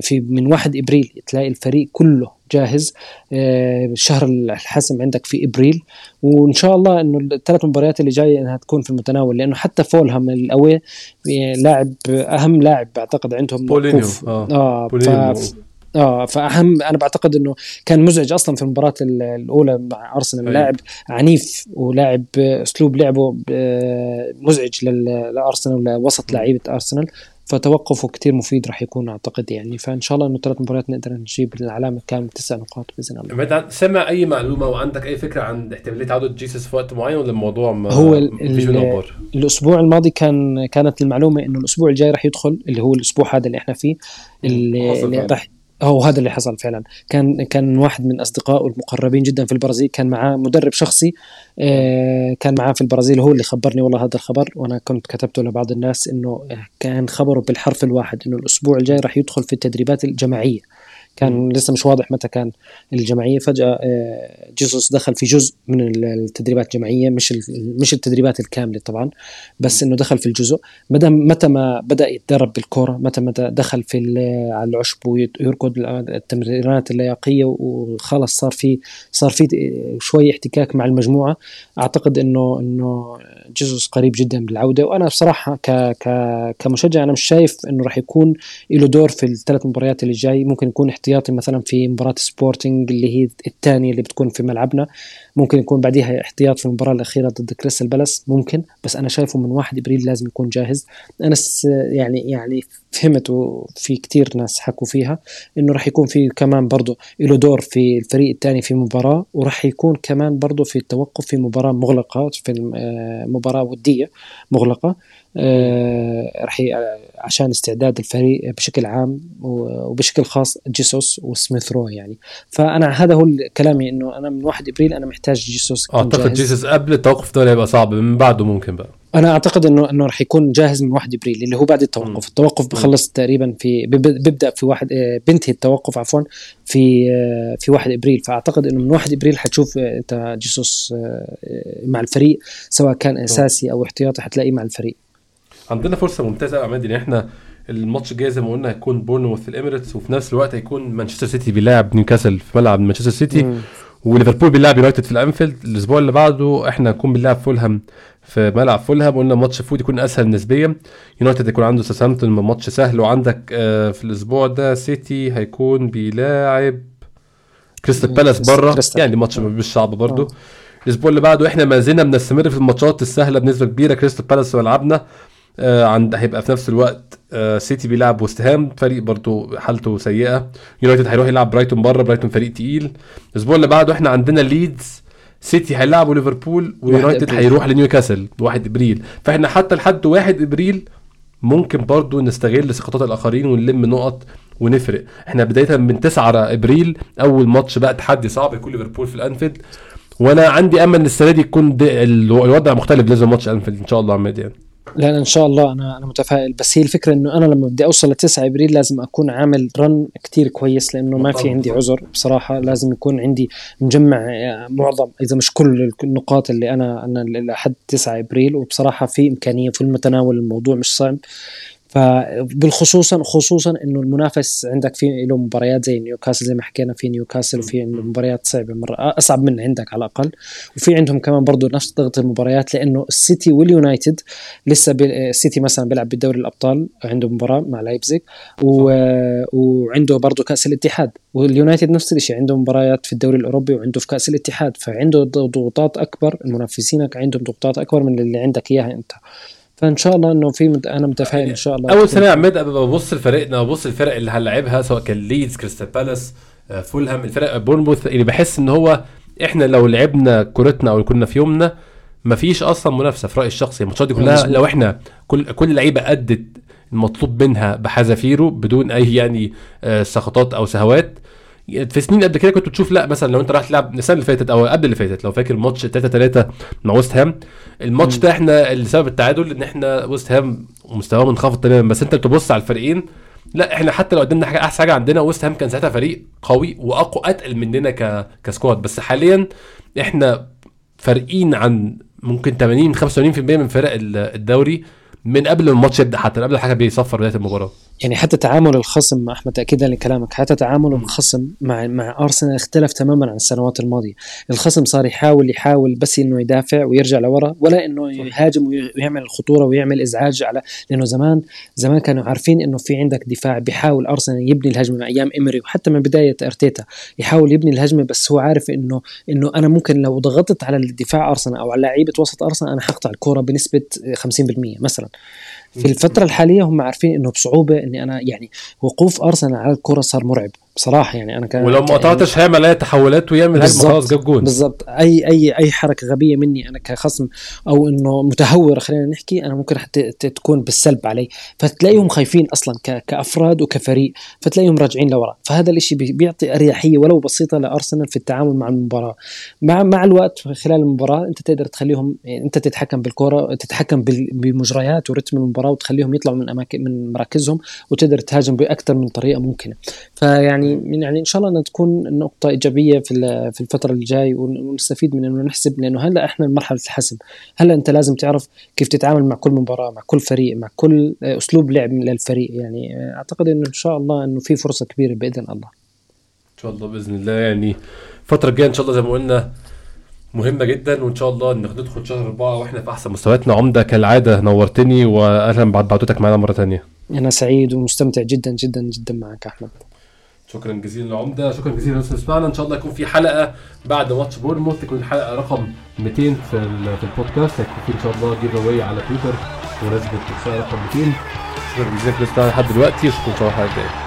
في من 1 إبريل تلاقي الفريق كله جاهز. الشهر آه، الحسم عندك في إبريل. وإن شاء الله إنه الثلاث مباريات اللي جاية إنها تكون في المتناول لأنه حتى فولهام ال away آه، لاعب أهم لاعب بعتقد عندهم بولينيو آه, آه آه فأهم أنا بعتقد إنه كان مزعج أصلا في المباراة الأولى مع أرسنال. أيوة. لاعب عنيف ولاعب أسلوب لعبه آه، مزعج لأرسنال وسط لعيبة أرسنال. فتوقفه كتير مفيد راح يكون أعتقد يعني. فإن شاء الله إنه ثلاث مباريات نقدر نجيب العلامة كاملة تسع نقاط بإذن الله. سمع أي معلومة وعندك أي فكرة عن احتمالية عودة جيسس في وقت معين ولا الموضوع ما هو ال الأسبوع الماضي كان كانت المعلومة إنه الأسبوع الجاي راح يدخل اللي هو الأسبوع هذا اللي إحنا فيه اللي, اللي راح هو هذا اللي حصل فعلا. كان كان واحد من أصدقائه المقربين جدا في البرازيل كان معاه مدرب شخصي آه، كان معاه في البرازيل هو اللي خبرني والله هذا الخبر وأنا كنت كتبته لبعض الناس إنه كان خبره بالحرف الواحد إنه الأسبوع الجاي راح يدخل في التدريبات الجماعية. كان لسه مش واضح متى كان الجماعيه فجأة آه، جيسوس دخل في جزء من التدريبات الجماعيه مش مش التدريبات الكاملة طبعا بس إنه دخل في الجزء. متى متى ما بدأ يتدرب بالكرة متى متى دخل في على العشب ويركض التمريرات اللياقية وخلص صار في صار في شوي احتكاك مع المجموعة. أعتقد إنه إنه جيسوس قريب جدا بالعودة. وأنا بصراحة ك ك كمشجع أنا مش شايف إنه راح يكون له دور في الثلاث مباريات اللي جاي. ممكن يكون احتياطي مثلا في مباراة سبورتنج اللي هي الثانية اللي بتكون في ملعبنا. ممكن يكون بعديها احتياط في المباراة الأخيرة ضد كريستال بالاس ممكن بس أنا شايفه من 1 إبريل لازم يكون جاهز. أنا يعني يعني فهمت وفي كتير ناس حكوا فيها إنه راح يكون في كمان برضه له دور في الفريق الثاني في مباراة وراح يكون كمان برضه في التوقف في مباراة مغلقة في آه، مباراة ودية مغلقة. راح عشان استعداد الفريق بشكل عام وبشكل خاص جيسوس وسميث رو يعني. فأنا هذا هو كلامي إنه أنا من 1 إبريل أنا محتاج جيسوس أعتقد جيسوس قبل التوقف ده هيبقى صعب من بعده ممكن بقى. أنا أعتقد انه إنه راح يكون جاهز من 1 إبريل اللي هو بعد التوقف، التوقف بخلص تقريبا في بيبدأ في واحد آه، بنتهي التوقف عفوا في آه، في 1 إبريل. فأعتقد إنه من 1 إبريل حتشوف آه، أنت جيسوس مع الفريق سواء كان أساسي أو احتياطي حتلاقيه مع الفريق. عندنا فرصة ممتازة يا عماد إن إحنا الماتش الجاي زي ما قلنا هيكون بورنموث الإميريتس وفي نفس الوقت هيكون مانشستر سيتي بيلاعب نيوكاسل في ملعب مانشستر سيتي وليفربول بيلعب يونايتد في الأنفيلد. الأسبوع اللي بعده إحنا هنكون بنلعب فولهام في ملعب فولهام قلنا ماتش المفروض يكون أسهل نسبيا. يونايتد يكون عنده ساوثهامبتون ماتش سهل. وعندك آه، في الأسبوع ده سيتي هيكون بيلاعب كريستال بالاس بره يعني ماتش مش صعب برضه آه. الأسبوع اللي بعده إحنا ما زلنا بنستمر في الماتشات السهلة بنسبة كبيرة. كريستال بالاس ملعبنا. عند هيبقى في نفس الوقت آه سيتي بيلعب وست هام فريق برضه حالته سيئة. يونايتد هيروح يلعب برايتون بره برايتون فريق تقيل. الأسبوع اللي بعده إحنا عندنا ليدز سيتي هيلعبوا ليفربول ويونايتد هيروح لنيوكاسل 1 إبريل. فإحنا حتى لحد 1 إبريل ممكن برضو نستغل سقطات الآخرين ونلم نقط ونفرق. إحنا بداية من 9 إبريل أول ماتش بقى تحدي صعب يكون ليفربول في الأنفيلد. وأنا عندي أمل إن السنة دي يكون الوضع مختلف لازم ماتش أنفيلد إن شاء الله عماد يعني لا إن شاء الله أنا أنا متفائل. بس هي الفكرة إنه أنا لما بدي أوصل ل 9 إبريل لازم أكون عامل رن كتير كويس لأنه ما في عندي عذر بصراحة. لازم يكون عندي مجمع آه، معظم إذا مش كل النقاط اللي أنا أنا لحد 9 إبريل. وبصراحة في إمكانية في المتناول الموضوع مش صعب. فبالخصوصا خصوصا إنه المنافس عندك في له مباريات زي نيوكاسل زي ما حكينا في نيوكاسل وفي مباريات صعبة مرة أصعب من عندك على الأقل. وفي عندهم كمان برضه نفس ضغط المباريات لأنه السيتي واليونايتد لسه السيتي مثلا بيلعب بدوري الأبطال عنده مباراة مع لايبزيج و... وعنده برضه كأس الاتحاد. واليونايتد نفس الشيء عنده مباريات في الدوري الأوروبي وعنده في كأس الاتحاد فعنده ضغوطات أكبر المنافسينك عندهم ضغوطات أكبر من اللي عندك إياها أنت. فإن شاء الله إنه في مت... أنا متفائل إن شاء الله أول سنه يا عماد ببص لفريقنا ببص الفرق اللي هنلعبها سواء كان ليدز كريستال بالاس فولهام الفرق بورنموث اللي بحس إن هو إحنا لو لعبنا كورتنا أو كنا في يومنا مفيش أصلا منافسة في رأيي الشخصي. الماتشات دي كلها لو إحنا كل كل لعيبة أدت المطلوب منها بحذافيره بدون أي يعني آه، سقطات أو سهوات في سنين قبل كده كنت بتشوف لا مثلا لو انت رايح تلعب السنة اللي فاتت أو قبل اللي فاتت لو فاكر ماتش 3 3 مع ويست هام. الماتش ده إحنا اللي سبب التعادل إن إحنا ويست هام مستواه منخفض تماما. بس انت بتبص على الفريقين لا إحنا حتى لو قدمنا حاجة أحسن حاجة عندنا ويست هام كان ساعتها فريق قوي وأقوى أتقل مننا ك كسكواد. بس حاليا إحنا فارقين عن ممكن 80 85% من فرق الدوري. من قبل الماتش يبدأ حتى قبل الحكم بيصفر بداية المباراة. يعني حتى تعامل الخصم مع احمد تاكيدا لكلامك حتى تعامل الخصم مع مع أرسنال اختلف تماما عن السنوات الماضية. الخصم صار يحاول يحاول بس إنه يدافع ويرجع لورا ولا إنه يهاجم ويعمل الخطورة ويعمل إزعاج على لأنه زمان زمان كانوا عارفين إنه في عندك دفاع بيحاول أرسنال يبني الهجمة مع أيام امري وحتى من بداية أرتيتا. يحاول يبني الهجمة بس هو عارف إنه إنه أنا ممكن لو ضغطت على الدفاع أرسنال أو على لعيبة وسط أرسنال أنا حقطع الكورة بنسبة 50% مثلا. في الفترة الحالية هم عارفين إنه بصعوبة إني أنا يعني وقوف أرسنال على الكرة صار مرعب. بصراحة يعني أنا كان ولو ما قطعتش هيعمل اي تحولات ويعمل هجمه خلاص جاب جول بالضبط. أي أي أي حركة غبية مني أنا كخصم أو إنه متهور خلينا نحكي أنا ممكن حتى تكون بالسلب علي. فتلاقيهم خايفين أصلا كأفراد وكفريق فتلاقيهم راجعين لورا. فهذا الشيء بيعطي أريحية ولو بسيطة لأرسنال في التعامل مع المباراة. مع مع الوقت خلال المباراة أنت تقدر تخليهم يعني أنت تتحكم بالكرة تتحكم بمجريات ورتم المباراة وتخليهم يطلعوا من أماكن من مراكزهم وتقدر تهاجم باكثر من طريقة ممكنة. فيعني يعني يعني ان شاء الله انها تكون نقطه ايجابيه في في الفترة اللي جاي ونستفيد من انه نحسب لأنه هلا إحنا مرحله الحسم هلا انت لازم تعرف كيف تتعامل مع كل مباراه مع كل فريق مع كل اسلوب لعب للفريق يعني اعتقد انه ان شاء الله انه في فرصه كبيره باذن الله ان شاء الله باذن الله يعني الفترة الجايه ان شاء الله زي ما قلنا مهمة جدا وان شاء الله ندخل شهر اربعة وإحنا في احسن مستوياتنا عمدة كالعادة نورتني واهلا بعد بعدتك معنا مرة تانية أنا سعيد ومستمتع جدا جدا جدا معك احمد شكرا جزيلا لعمدة شكرا جزيلا للناس اللي إن شاء الله يكون في حلقة بعد ماتش بورنموث تكون الحلقة رقم 200 في في البودكاست. هيكون في إن شاء الله giveaway على تويتر الحلقة رقم 200 شكرا جزيلا للناس لحد دلوقتي أشوفكم إن شاء الله الحلقة الجاية.